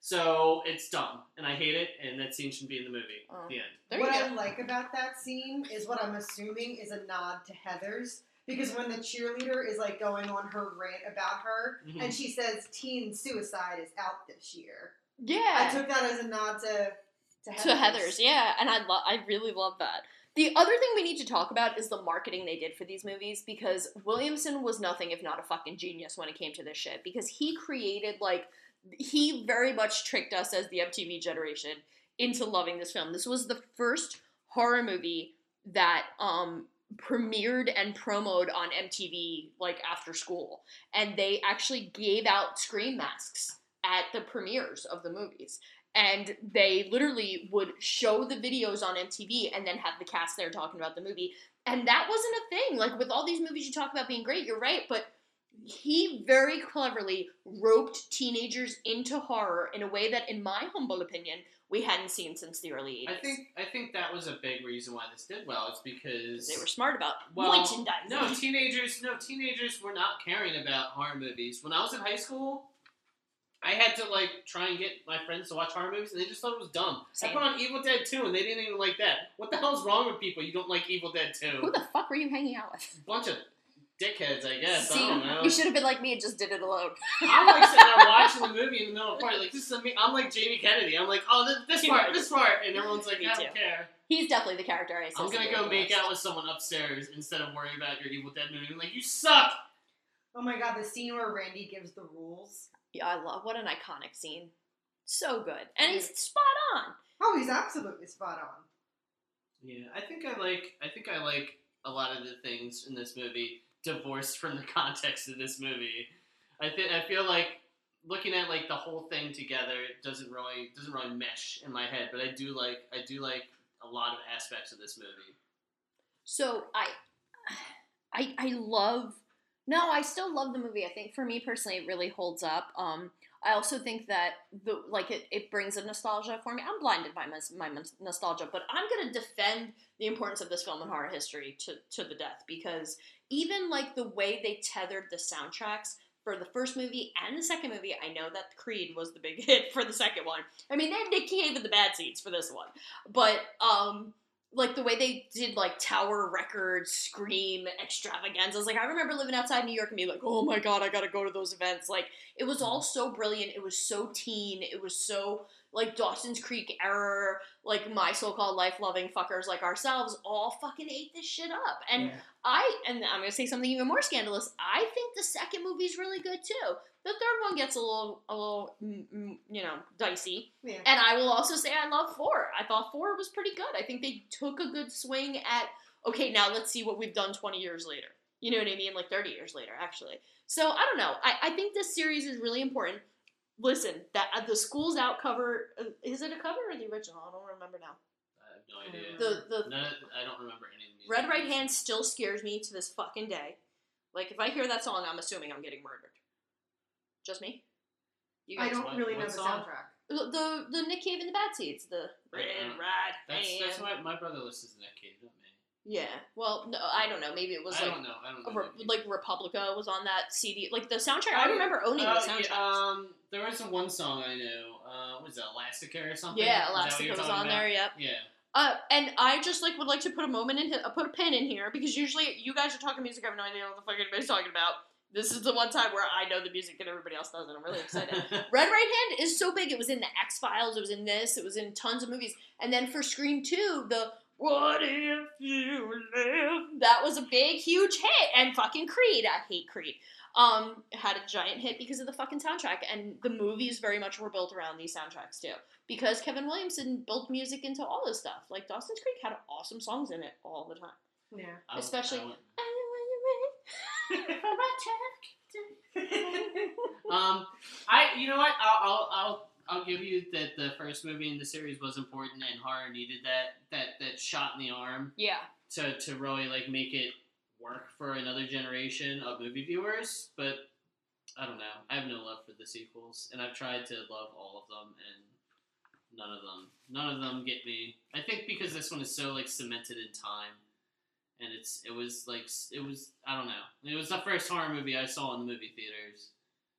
S1: so it's dumb, and I hate it. And that scene should be in the movie.
S2: Oh.
S1: The end.
S2: There
S3: what
S2: you
S3: I like about that scene is what I'm assuming is a nod to Heather's. Because when the cheerleader is like going on her rant about her,
S1: Mhm.
S3: and she says teen suicide is out this year,
S2: Yeah.
S3: I took that as a nod to to Heathers.
S2: to Heathers, yeah, and I lo- I really love that. The other thing we need to talk about is the marketing they did for these movies because Williamson was nothing if not a fucking genius when it came to this shit because he created like he very much tricked us as the MTV generation into loving this film. This was the first horror movie that um premiered and promoted on MTV like after school and they actually gave out scream masks at the premieres of the movies and they literally would show the videos on MTV and then have the cast there talking about the movie. And that wasn't a thing. Like with all these movies you talk about being great, you're right, but he very cleverly roped teenagers into horror in a way that, in my humble opinion, we hadn't seen since the early 80s.
S1: I think I think that was a big reason why this did well. It's because
S2: they were smart about
S1: well,
S2: merchandising.
S1: no teenagers, no teenagers were not caring about horror movies. When I was in high school, I had to like try and get my friends to watch horror movies, and they just thought it was dumb.
S2: Same.
S1: I put on Evil Dead 2, and they didn't even like that. What the hell's wrong with people? You don't like Evil Dead 2?
S2: Who the fuck were you hanging out with?
S1: A bunch of dickheads, I guess.
S2: See,
S1: I don't know.
S2: you should have been like me and just did it alone.
S1: I'm like sitting there *laughs* watching the movie in the middle of the party, like this is me. I'm like Jamie Kennedy. I'm like, oh, this, this part, this part, and everyone's like,
S2: Me
S1: I
S2: too.
S1: don't care.
S2: He's definitely the character I
S1: I'm gonna go
S2: with
S1: make
S2: most.
S1: out with someone upstairs instead of worrying about your Evil Dead movie. I'm like, you suck.
S3: Oh my god, the scene where Randy gives the rules.
S2: Yeah, I love what an iconic scene. So good. And he's spot on.
S3: Oh, he's absolutely spot on.
S1: Yeah, I think I like. I think I like a lot of the things in this movie divorced from the *laughs* context of this movie. I think I feel like looking at like the whole thing together doesn't really doesn't really mesh in my head. But I do like I do like a lot of aspects of this movie.
S2: So I *sighs* I I love no, I still love the movie. I think for me personally it really holds up. Um I also think that the like it, it brings a nostalgia for me. I'm blinded by my, my nostalgia, but I'm gonna defend the importance of this film in horror history to, to the death because even like the way they tethered the soundtracks for the first movie and the second movie, I know that Creed was the big *laughs* hit for the second one. I mean, they had Nick Cave in the Bad Seeds for this one, but um, like the way they did like Tower Records, Scream, extravaganzas. Like I remember living outside New York and being like, oh my god, I gotta go to those events. Like it was all so brilliant. It was so teen. It was so like Dawson's Creek error. Like my so-called life-loving fuckers like ourselves all fucking ate this shit up. And
S3: Yeah.
S2: I and I'm gonna say something even more scandalous. I think the second movie's really good too. The third one gets a little, a little, mm, mm, you know, dicey.
S3: Yeah.
S2: And I will also say I love four. I thought four was pretty good. I think they took a good swing at okay, now let's see what we've done 20 years later. You know what I mean? Like 30 years later, actually. So I don't know. I, I think this series is really important. Listen, that uh, the school's out cover uh, is it a cover or the original? I don't remember now.
S1: I have no idea.
S2: The the
S1: None of- I don't remember any of the.
S2: Red Right Hand still scares me to this fucking day. Like if I hear that song, I'm assuming I'm getting murdered. Just me. You
S3: I
S2: guys?
S3: don't
S1: what-
S3: really know
S1: what
S3: the
S1: song?
S3: soundtrack.
S2: The, the the Nick Cave and the Bad Seeds. The Red
S1: Uh,
S2: Right
S1: That's
S2: Hand.
S1: that's why my brother listens to Nick Cave, not me.
S2: Yeah. Well, no, I don't know. Maybe it was
S1: I
S2: like
S1: don't know. I don't know.
S2: a Re-
S1: Nick Cave.
S2: like Republica was on that CD. Like the soundtrack. I remember owning
S1: Uh,
S2: the
S1: yeah,
S2: soundtrack.
S1: um, there was one song I knew. Uh, was it Elastica or something?
S2: Yeah,
S1: Is that what
S2: Elastica
S1: you're
S2: was
S1: talking
S2: on
S1: about?
S2: there. Yep.
S1: Yeah.
S2: Uh, and I just like would like to put a moment in, uh, put a pin in here because usually you guys are talking music. I have no idea what the fuck anybody's talking about. This is the one time where I know the music and everybody else doesn't. I'm really excited. *laughs* Red Right Hand is so big. It was in the X Files. It was in this. It was in tons of movies. And then for Scream 2, the What If You Live? That was a big, huge hit. And fucking Creed. I hate Creed. Um, had a giant hit because of the fucking soundtrack. And the movies very much were built around these soundtracks too. Because Kevin Williamson built music into all this stuff. Like Dawson's Creek had awesome songs in it all the time.
S3: Yeah.
S1: I-
S2: Especially-
S1: I went- *laughs* um, I you know what? I'll, I'll I'll I'll give you that the first movie in the series was important and horror needed that that that shot in the arm
S2: yeah.
S1: to to really like make it work for another generation of movie viewers, but I don't know. I have no love for the sequels, and I've tried to love all of them, and none of them, none of them get me. I think because this one is so like cemented in time, and it's it was like it was I don't know. It was the first horror movie I saw in the movie theaters,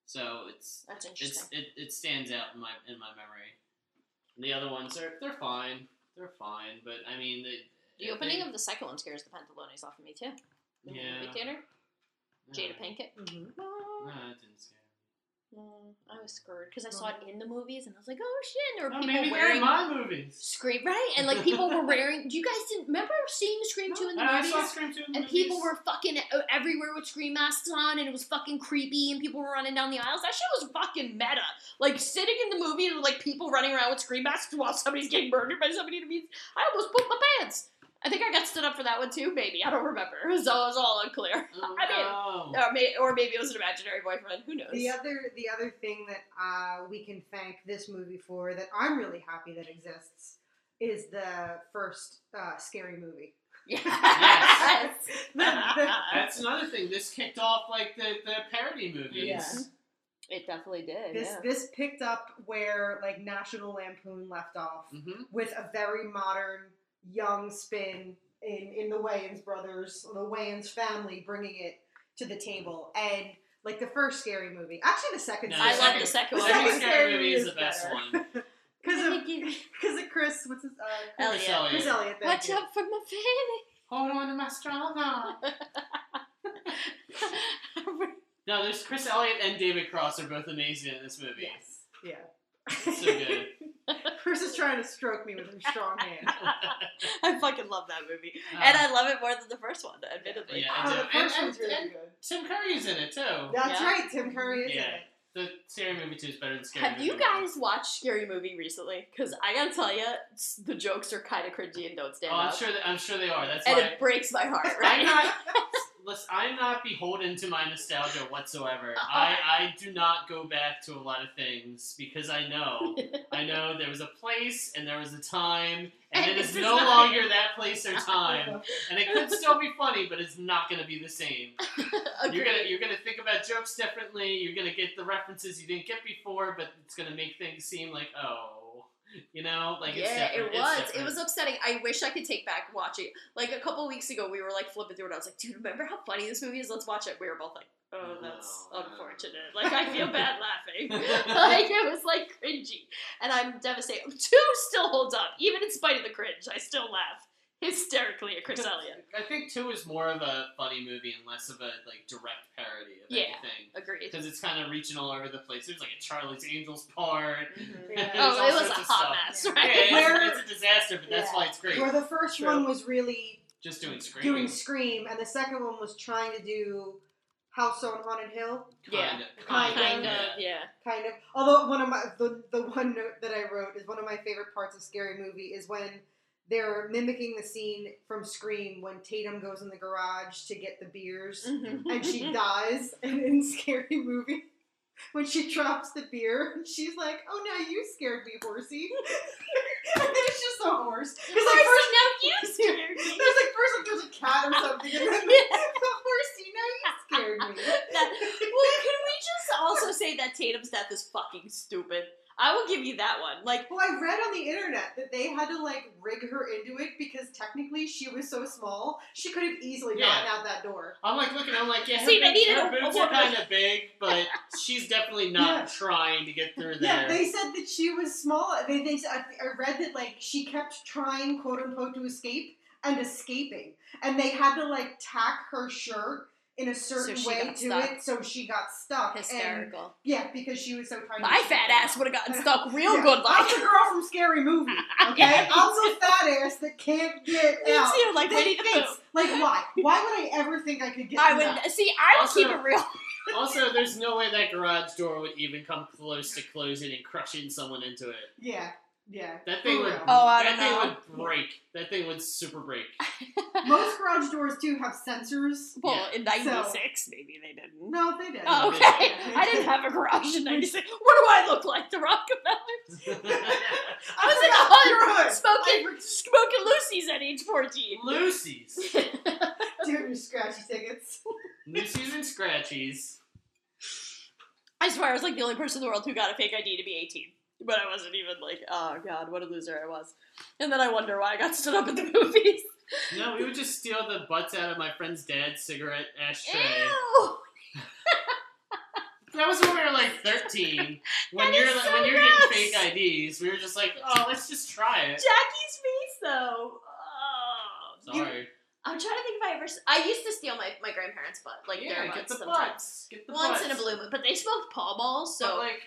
S1: so it's
S2: That's
S1: it's
S2: interesting.
S1: it, it stands out in my in my memory. And the other ones are they're fine, they're fine, but I mean they,
S2: the opening of the second one scares the pantalones off of me too. In the
S1: yeah
S2: movie theater, Jada
S1: yeah.
S2: Pinkett.
S3: Mhm.
S1: Nah, it didn't scare. Me.
S2: Mm, I was scared because I saw it in the movies and I was like, oh shit! There were
S1: Oh,
S2: people
S1: maybe
S2: wearing
S1: my movies.
S2: Scream, right? And like people were wearing. Do you guys didn't remember seeing Scream two in the
S1: I
S2: movies?
S1: saw Scream 2 in the
S2: And
S1: movies.
S2: people were fucking uh, everywhere with scream masks on, and it was fucking creepy, and people were running down the aisles. That shit was fucking meta. Like sitting in the movie and like people running around with scream masks while somebody's getting murdered by somebody. To me, I almost pooped my pants. I think I got stood up for that one too. Maybe I don't remember. *laughs* So it was all unclear. *laughs*
S1: Oh,
S2: I mean,
S1: no.
S2: or, may, or maybe it was an imaginary boyfriend. Who knows?
S3: The other the other thing that uh, we can thank this movie for that I'm really happy that exists is the first uh, scary movie. *laughs*
S2: Yes.
S3: The- the-
S1: That's another thing. This kicked off like the, the parody movies.
S3: Yeah.
S2: it definitely did.
S3: this
S2: yeah.
S3: this picked up where like National Lampoon left off
S1: hmm
S3: with a very modern young spin in in the Wayans brothers, the Wayans family bringing it to the table and. Like the first scary movie, actually the second.
S1: No,
S2: I love the second
S1: The
S2: one.
S1: second
S3: second
S1: scary movie is the best
S3: better.
S1: one. *laughs*
S3: because of because *laughs* of Chris. What's his? Uh,
S2: Elliott.
S1: Chris Elliott.
S3: Chris Elliott. thank
S2: Watch
S3: you.
S2: out for my fanny.
S1: Hold on to my strong arm. *laughs* No, there's Chris Elliott and David Cross are both amazing in this movie.
S3: Yes. Yeah.
S1: So good. *laughs*
S3: Chris is trying to stroke me with her strong hand. *laughs*
S2: I fucking love that movie, uh, and I love it more than the first one, admittedly.
S1: Yeah, I
S3: Oh,
S1: do.
S3: the first
S1: And-
S3: one's
S1: and-
S3: really
S1: and
S3: good.
S1: Tim Curry's in it too.
S3: That's
S2: Yeah.
S3: right. Tim Curry is in
S1: Yeah.
S3: it.
S1: The scary movie two is better than scary. Movie.
S2: Have you
S1: Movie
S2: guys watched Scary Movie recently? Because I gotta tell you, the jokes are kind of cringy and don't stand
S1: Oh, I'm
S2: out,
S1: sure. That, I'm sure they are. That's
S2: and
S1: why.
S2: it breaks my heart. *laughs*
S1: I'm
S2: Right?
S1: not. Listen, I'm not beholden to my nostalgia whatsoever. *laughs* I, I do not go back to a lot of things because I know *laughs* I know there was a place and there was a time, and
S2: And
S1: it is no
S2: not-
S1: longer that place or *laughs* time, and it could still be funny, but it's not going to be the same. You're gonna you're gonna think about jokes differently. You're gonna get the references you didn't get before, but it's gonna make things seem like oh, *laughs* you know, like
S2: yeah, it was. It was upsetting. I wish I could take back watching. Like a couple weeks ago, we were like flipping through it. I was like, "Dude, remember how funny this movie is? Let's watch it." We were both like, "Oh, oh that's
S1: No, no.
S2: unfortunate." Like I feel bad *laughs* laughing. *laughs* like it was like cringy, and I'm devastated. Two still holds up, even in spite of the cringe. I still laugh *laughs* hysterically a Chris Elliott.
S1: I think two is more of a funny movie and less of a like direct parody of
S2: Yeah.
S1: anything.
S2: Agreed.
S1: Because it's kind of reaching all over the place. There's like a Charlie's Angels part.
S2: Mhm. *laughs*
S3: Yeah.
S2: Oh, it was a hot
S1: stuff.
S2: mess,
S1: Yeah,
S2: right?
S1: it's,
S3: Where-
S1: it's a disaster, but that's
S3: Yeah.
S1: why it's great.
S3: Where the first
S2: True.
S3: one was really
S1: Just doing scream.
S3: doing Scream, and the second one was trying to do House on Haunted Hill,
S2: Yeah.
S1: Kind of.
S3: Kind
S2: Kind
S3: of,
S2: of, yeah.
S3: kind of. Although one of my the the one note that I wrote is one of my favorite parts of Scary Movie is when they're mimicking the scene from Scream when Tatum goes in the garage to get the beers
S2: Mhm.
S3: and she *laughs* dies, and in Scary Movie. *laughs* When she drops the beer, she's like, "Oh no, you scared me, horsey!" *laughs* and then it's just a horse. Because like
S2: Horsey,
S3: first,
S2: now you scared me.
S3: there's like first like there's a cat or something, and then the horsey. Now you scared me.
S2: that, well, can we just also say that Tatum's death is fucking stupid? I will give you that one. Like,
S3: Well, I read on the internet that they had to like rig her into it because technically she was so small she could have easily
S1: Yeah.
S3: gotten out that door.
S1: I'm like looking. I'm like, yeah, her,
S2: See, they
S1: boobs- her
S2: a- a
S1: boobs are kind of big, but *laughs* she's definitely not
S3: Yeah.
S1: trying to get through there.
S3: Yeah, they said that she was small. They, they I, I read that like she kept trying quote unquote to escape and escaping, and they had to like tack her shirt in a certain
S2: she
S3: way to
S2: stuck.
S3: it so she got stuck. And,
S2: hysterical.
S3: yeah, because she was so tiny.
S2: My fat ass would have gotten *laughs* stuck real
S3: Yeah,
S2: good.
S3: I'm
S2: Like,
S3: the girl from Scary Movie. *laughs* Okay,
S2: Yeah.
S3: I'm the fat ass that can't get *laughs*
S2: me
S3: out.
S2: too. Like,
S3: That
S2: Winnie the
S3: thinks-
S2: Pooh.
S3: Like why? Why would I ever think I could get?
S2: Out
S3: I
S2: would
S3: that?
S2: see. I would
S1: Also-
S2: keep it real.
S1: also, there's no way that garage door would even come close to closing and crushing someone into it.
S3: Yeah, yeah.
S1: That thing would.
S2: Oh, I
S1: that
S2: don't
S1: thing
S2: know.
S1: would break. That thing would super break. *laughs*
S3: Most garage doors too have sensors.
S2: Well,
S1: Yeah.
S2: in '96, maybe they didn't.
S3: No, they did.
S2: Oh, okay. I didn't have a garage in *laughs* '96. What do I look like, the Rockefellers? *laughs* I was in a
S3: forgot your
S2: hood
S3: hood.
S2: smoking
S3: I
S2: smoking Lucy's at age 14.
S1: Lucy's.
S3: Did doing your scratchy tickets.
S1: Lucy's and Scratchies.
S2: I swear I was like the only person in the world who got a fake ID to be 18. But I wasn't even like, oh god, what a loser I was. And then I wonder why I got stood up at the *laughs* movies.
S1: No, we would just steal the butts out of my friend's dad's cigarette ashtray.
S2: Ew!
S1: That was when we were like 13. *laughs* When
S2: That
S1: you're like,
S2: so
S1: when you're
S2: gross.
S1: getting fake IDs, we were just like, oh, let's just try it.
S2: Jackie's face though. Oh, you-
S1: Sorry.
S2: I'm trying to think if I ever. I used to steal my, my grandparents' butt, like
S1: yeah,
S2: their
S1: get the
S2: sometimes.
S1: butts. Get the
S2: Once
S1: butts.
S2: in a blue moon, but they smoked Pall Malls, so
S1: But like.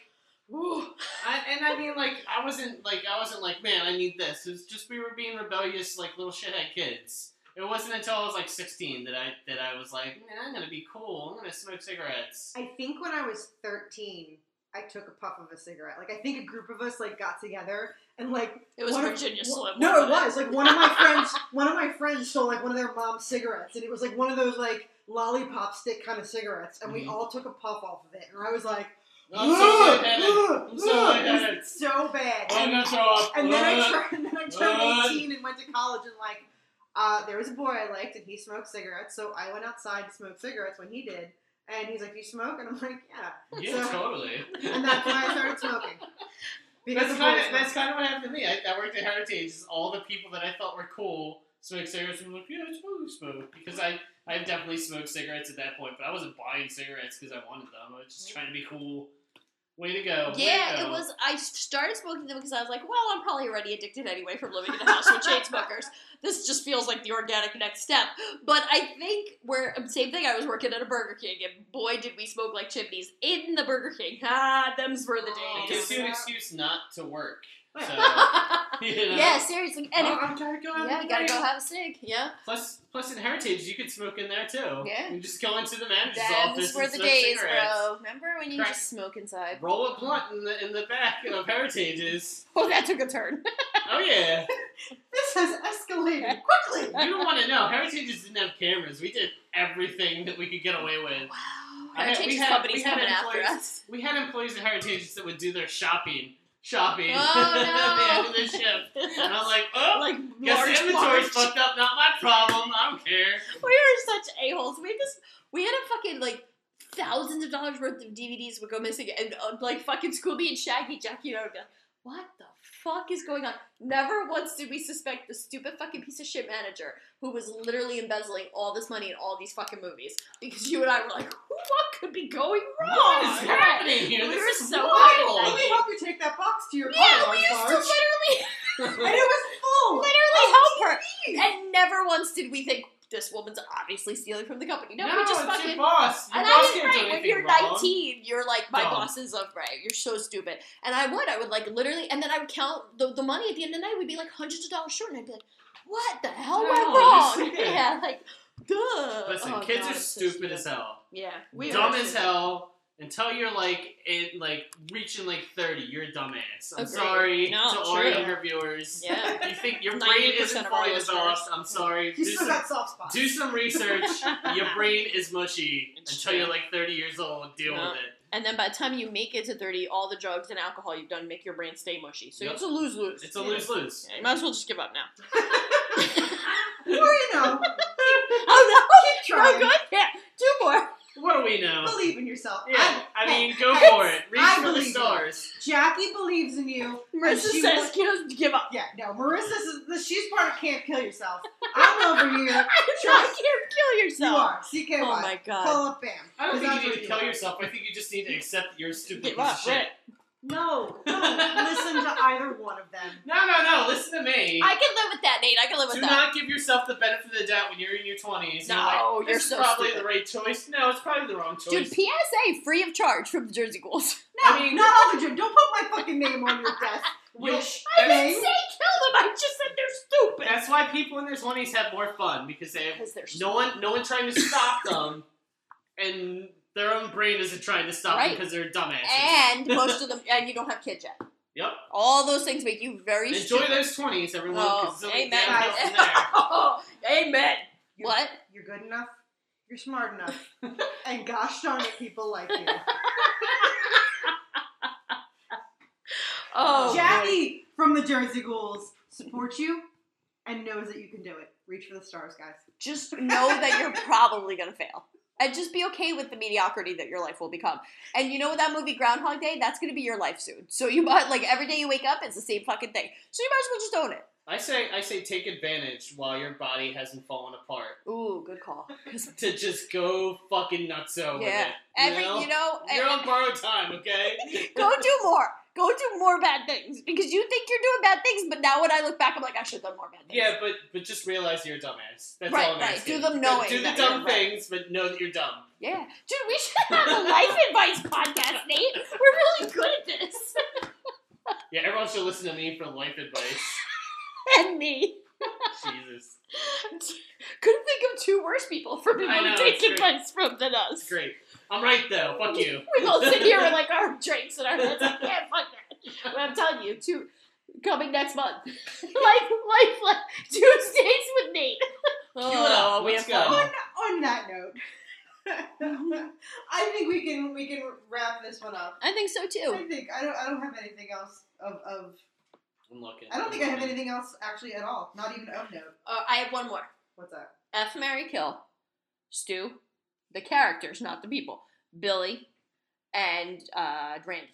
S1: I, and I mean, like, I wasn't like, I wasn't like, man, I need this. It was just we were being rebellious, like little shithead kids. It wasn't until I was like 16 that I that I was like, man, I'm gonna be cool. I'm gonna smoke cigarettes.
S3: I think when I was 13, I took a puff of a cigarette. Like, I think a group of us, like, got together and, like,
S2: it was
S3: one of-
S2: Virginia
S3: one-
S2: Slim.
S3: No, it
S2: wasn't.
S3: Like, one of my friends, one of my friends stole, like, one of their mom's cigarettes. And it was, like, one of those, like, lollipop stick kind of cigarettes. And we
S1: Mhm.
S3: all took a puff off of it. And I was like,
S1: I'm so lightheaded. I'm so
S3: it
S1: lightheaded.
S3: was so bad.
S1: Oh, I'm
S3: And-
S1: gonna throw up.
S3: And then I turned, and *laughs* then I turned 18 and went to college and like, uh, there was a boy I liked and he smoked cigarettes, so I went outside to smoke cigarettes when he did. And he's like, "Do you smoke?" And I'm like, "Yeah."
S1: Yeah,
S3: So-
S1: totally. *laughs*
S3: And that's why I started smoking. *laughs* Because
S1: That's kind of that's kind of what happened to me. I, I worked at Heritage. is All the people that I thought were cool smoked cigarettes. And I'm like, yeah, I smoke, smoke. Because I I've definitely smoked cigarettes at that point, but I wasn't buying cigarettes because I wanted them. I was just trying to be cool. Way to go. way to
S2: Yeah,
S1: go.
S2: it was. I started smoking them because I was like, well, I'm probably already addicted anyway from living in a house with chain smokers. This just feels like the organic next step. But I think we're same thing. I was working at a Burger King, and boy, did we smoke like chimneys in the Burger King. Ah, them's were the
S1: It
S2: days.
S1: gives you an excuse not to work. So,
S2: yeah, *laughs*
S1: you know.
S2: seriously. And
S1: Oh, I'm tired.
S2: Yeah, you gotta go have a cig. Yeah,
S1: Plus, plus in Heritage, you could smoke in there too.
S2: Yeah.
S1: You just go into the manager's office
S2: them's were
S1: and
S2: the days,
S1: cigarettes.
S2: bro. Remember when you
S1: Crack-
S2: just smoke inside?
S1: Roll a blunt in the in the back of Heritage's. *laughs*
S2: Oh, that took a turn. *laughs*
S1: Oh yeah.
S3: This has escalated quickly.
S1: You don't want to know. Heritage's didn't have cameras. We did everything that we could get away with.
S2: Wow,
S1: I had-
S2: Heritage
S1: we had- we had
S2: coming after
S1: employees-
S2: us.
S1: We had employees at Heritage that would do their shopping, shopping
S2: Oh,
S1: at *laughs* the end of their shift, and I'm like, *laughs* oh,
S2: like
S1: guess
S2: large
S1: the inventory's
S2: March.
S1: fucked up. Not my problem. I don't care.
S2: We were such a holes. We had this. We had a fucking like thousands of dollars worth of DVDs would go missing, and uh, like fucking Scooby and Shaggy, Jackie, and I would be like, "What the fuck is going on?" Never once did we suspect the stupid fucking piece of shit manager who was literally embezzling all this money in all these fucking movies. Because you and I were like, "What could be going wrong?"
S1: What is happening here?
S2: We
S1: This
S2: were
S1: is
S2: so
S1: wild.
S3: Let me help you take that box to your car,
S2: Yeah, we used to literally, *laughs* *laughs*
S3: And it was full.
S2: literally help her, and never once did we think this woman's obviously stealing from the company. No,
S1: No,
S2: we just fucking
S1: your boss. Your
S2: And
S1: boss
S2: I
S1: do
S2: right. When you're
S1: wrong.
S2: 19, you're like, my
S1: Dumb.
S2: boss is of right. You're so stupid. And I would. I would like literally, and then I would count the, the money at the end of the night We'd be like hundreds of dollars short. And I'd be like, what the hell
S1: No,
S2: went wrong? *laughs* yeah, like, duh.
S1: Listen,
S2: Oh,
S1: kids
S2: God,
S1: are
S2: it's so
S1: stupid as hell.
S2: Yeah. We
S1: dumb
S2: are
S1: as hell until you're like in like reaching like 30 you're a dumbass i'm
S2: Agreed.
S1: sorry
S2: No,
S1: to all your viewers
S2: Yeah. *laughs*
S1: you think your brain isn't fully
S2: listeners.
S1: developed i'm sorry do
S3: still
S1: some,
S3: got soft spots.
S1: do some research *laughs* your brain is mushy
S2: It's
S1: until
S2: true.
S1: you're like 30 years old deal
S2: No.
S1: with it
S2: And then by the time you make it to 30, all the drugs and alcohol you've done make your brain stay mushy. So
S1: Yep.
S2: it's a lose lose.
S1: it's a lose-lose
S2: Yeah, you might as well just give up now. *laughs*
S3: Or, you know,
S2: oh
S3: keep
S2: no! No
S3: trying.
S2: Oh, good? Yeah, two more.
S1: What do we know
S3: Believe in yourself.
S1: yeah
S3: I-
S1: i
S3: hey,
S1: mean go
S3: hey,
S1: for it reach
S3: I
S1: for the
S3: believe in you.
S1: stars
S3: Jackie believes in you.
S2: Marissa
S3: she
S2: says
S3: wants-
S2: give, give up.
S3: Yeah, no, Marissa says she's part of Camp Kill Yourself. I'm over *laughs* here.
S2: I'm
S3: Try-
S2: not here to kill
S3: You
S2: yourself.
S3: are. CKY.
S2: Oh my god.
S3: Call up Bam.
S1: i don't think you need to kill yourself i think you just need to accept that you're a stupid
S2: Give
S1: piece
S2: up,
S1: of shit.
S3: No, don't listen to either one of them.
S1: no no no listen to me
S2: I can live with that, Nate. I can live with that.
S1: Do
S2: that.
S1: not give yourself the benefit of the doubt when you're in your twenties.
S2: No,
S1: you're, like,
S2: you're
S1: this
S2: so
S1: probably
S2: stupid.
S1: the right choice. No, it's probably the wrong choice. Dude.
S2: PSA free of charge from the Jersey Ghouls. *laughs*
S3: No,
S1: I mean-
S3: not all the Jews. Don't put my fucking name on your desk. *laughs*
S1: You'll-
S3: Wish
S2: I didn't
S3: thing.
S2: say kill them. I just said they're stupid.
S1: That's why people in their twenties have more fun because they have no one, no one trying to stop them, and their own brain isn't trying to stop
S2: Right.
S1: them because they're dumbasses.
S2: And *laughs* most of them, and you don't have kids yet.
S1: Yep.
S2: All those things make you very
S1: Enjoy
S2: stupid.
S1: those twenties, everyone.
S2: Oh,
S1: 'cause it's only
S2: amen.
S1: downhill from there. *laughs*
S2: Oh, amen.
S3: You're-
S2: What?
S3: You're good enough. You're smart enough. *laughs* and gosh darn it, people like you. *laughs*
S2: Oh, oh boy.
S3: Jackie from the Jersey Ghouls supports you and knows that you can do it. Reach for the stars, guys.
S2: Just know that you're probably gonna fail. And just be okay with the mediocrity that your life will become. And you know what that movie Groundhog Day? That's gonna be your life soon. So you might like every day you wake up, it's the same fucking thing. So you might as well just own it.
S1: I say, I say, take advantage while your body hasn't fallen apart
S2: Ooh, good call. *laughs*
S1: to just go fucking nutso with
S2: Yeah.
S1: it.
S2: Every
S1: you know,
S2: you know,
S1: you're
S2: and-
S1: on borrowed time, okay? *laughs*
S2: go do more. Go do more bad things because you think you're doing bad things, but now when I look back, I'm like, I should have done more bad things.
S1: yeah, but but just realize you're a dumbass. That's
S2: Right,
S1: all I'm
S2: right.
S1: asking.
S2: Do them knowing
S1: Do the dumb
S2: you're right.
S1: things, but know that you're dumb.
S2: Yeah. Dude, we should have a life *laughs* advice podcast, Nate. We're really good at this.
S1: Yeah, everyone should listen to me for life advice. *laughs*
S2: and me.
S1: Jesus,
S2: Couldn't think of two worse people for people
S1: I know,
S2: to take
S1: it's great.
S2: advice from than us.
S1: it's great. I'm right though. Fuck you.
S2: We both sit here with like our *laughs* drinks and our heads like, yeah, fuck that. But I'm telling you, two coming next month. *laughs* life, life, life, Tuesdays with Nate. *laughs*
S1: Cue it up.
S2: we
S1: Let's
S2: have fun.
S1: go.
S3: On that note, I think we can we can wrap this one up.
S2: I think so too.
S3: I think I don't I don't have anything else of, of
S1: I'm looking.
S3: I don't think I have anything else actually at all. Not even of note.
S2: Uh, I have one more.
S3: What's that?
S2: F Marry Kill, Stu, the characters, not the people. Billy, and uh, Randy.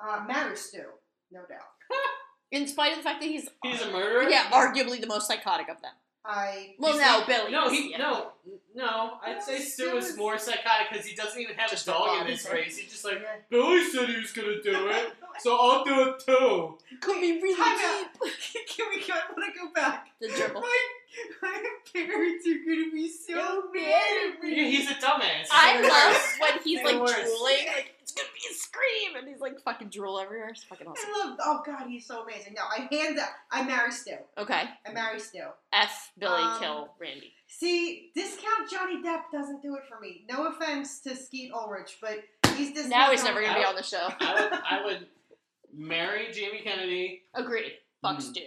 S3: Uh, matters still, no doubt. *laughs*
S2: In spite of the fact that he's
S1: He's a murderer.
S2: yeah, arguably the most psychotic of them.
S3: I
S2: Well,
S1: He's
S2: no, Billy.
S1: No, he
S2: yeah.
S1: no no. I'd say
S3: No,
S1: Stu
S3: Stu
S1: is
S3: is-
S1: more psychotic because he doesn't even have
S2: Just
S1: a dog
S2: a
S1: in his
S2: dog.
S1: race. He's just like
S3: Yeah.
S1: Billy said he was gonna do *laughs* it, so I'll do it too.
S2: Could be really
S3: Time
S2: deep. *laughs*
S3: Can we go? I want to go back.
S2: The dribble.
S3: My, *laughs* my parents are gonna be so mad at me.
S1: Yeah, he's a dumbass.
S2: I love when he's
S1: They're
S2: like
S1: worse.
S2: drooling, like it's gonna be a scream, and he's like fucking drool everywhere. It's fucking awesome.
S3: I love. Oh God, he's so amazing. No, I hands up. I marry Stu.
S2: Okay,
S3: I marry Stu.
S2: F Billy
S3: Um,
S2: kill Randy.
S3: See, discount Johnny Depp doesn't do it for me. No offense to Skeet Ulrich, but he's discount.
S2: Now he's never gonna be on the show.
S1: I would, I would marry Jamie Kennedy.
S2: Agreed. Fuck
S1: Hmm.
S2: Stu.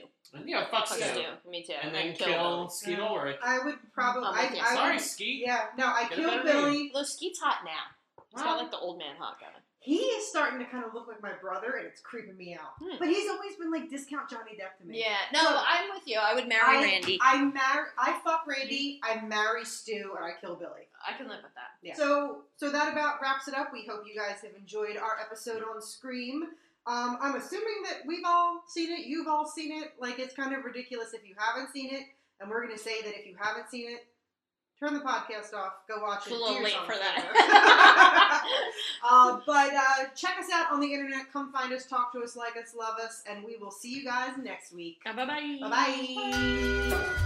S1: Yeah, fuck
S2: Fuck
S1: Stu.
S2: Stu. Me too.
S1: And then
S2: kill.
S1: kill
S2: Billy.
S1: Skeet
S3: Yeah.
S1: Ulrich.
S3: I would probably.
S2: I'm
S3: I,
S2: with you.
S3: I
S1: Sorry,
S3: would,
S1: Skeet.
S3: Yeah, no, I
S1: Get a
S3: kill Billy.
S2: Although Skeet's hot now. He's got like the old man hot going.
S3: He is starting to kind of look like my brother, and it's creeping me out.
S2: Hmm.
S3: But he's always been like discount Johnny Depp to me.
S2: Yeah, no,
S3: So-
S2: I'm with you. I would marry
S3: I,
S2: Randy.
S3: I marry. I fuck Randy. I marry Stu, and I kill Billy.
S2: I can live with that.
S3: Yeah. So, so that about wraps it up. We hope you guys have enjoyed our episode on Scream. Um, I'm assuming that we've all seen it. You've all seen it. Like it's kind of ridiculous if you haven't seen it, and we're gonna say that if you haven't seen it, turn the podcast off. Go watch it.
S2: It's a little late for that. *laughs*
S3: uh, but uh, check us out on the internet. Come find us, talk to us, like us, love us, and we will see you guys next week.
S2: Bye bye.
S3: Bye bye.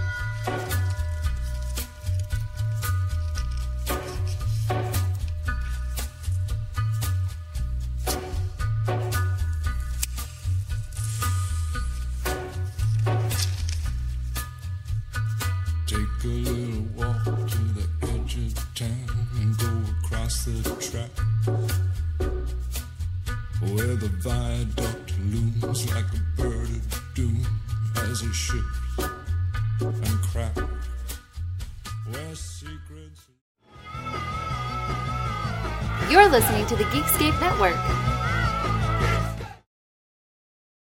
S4: Network.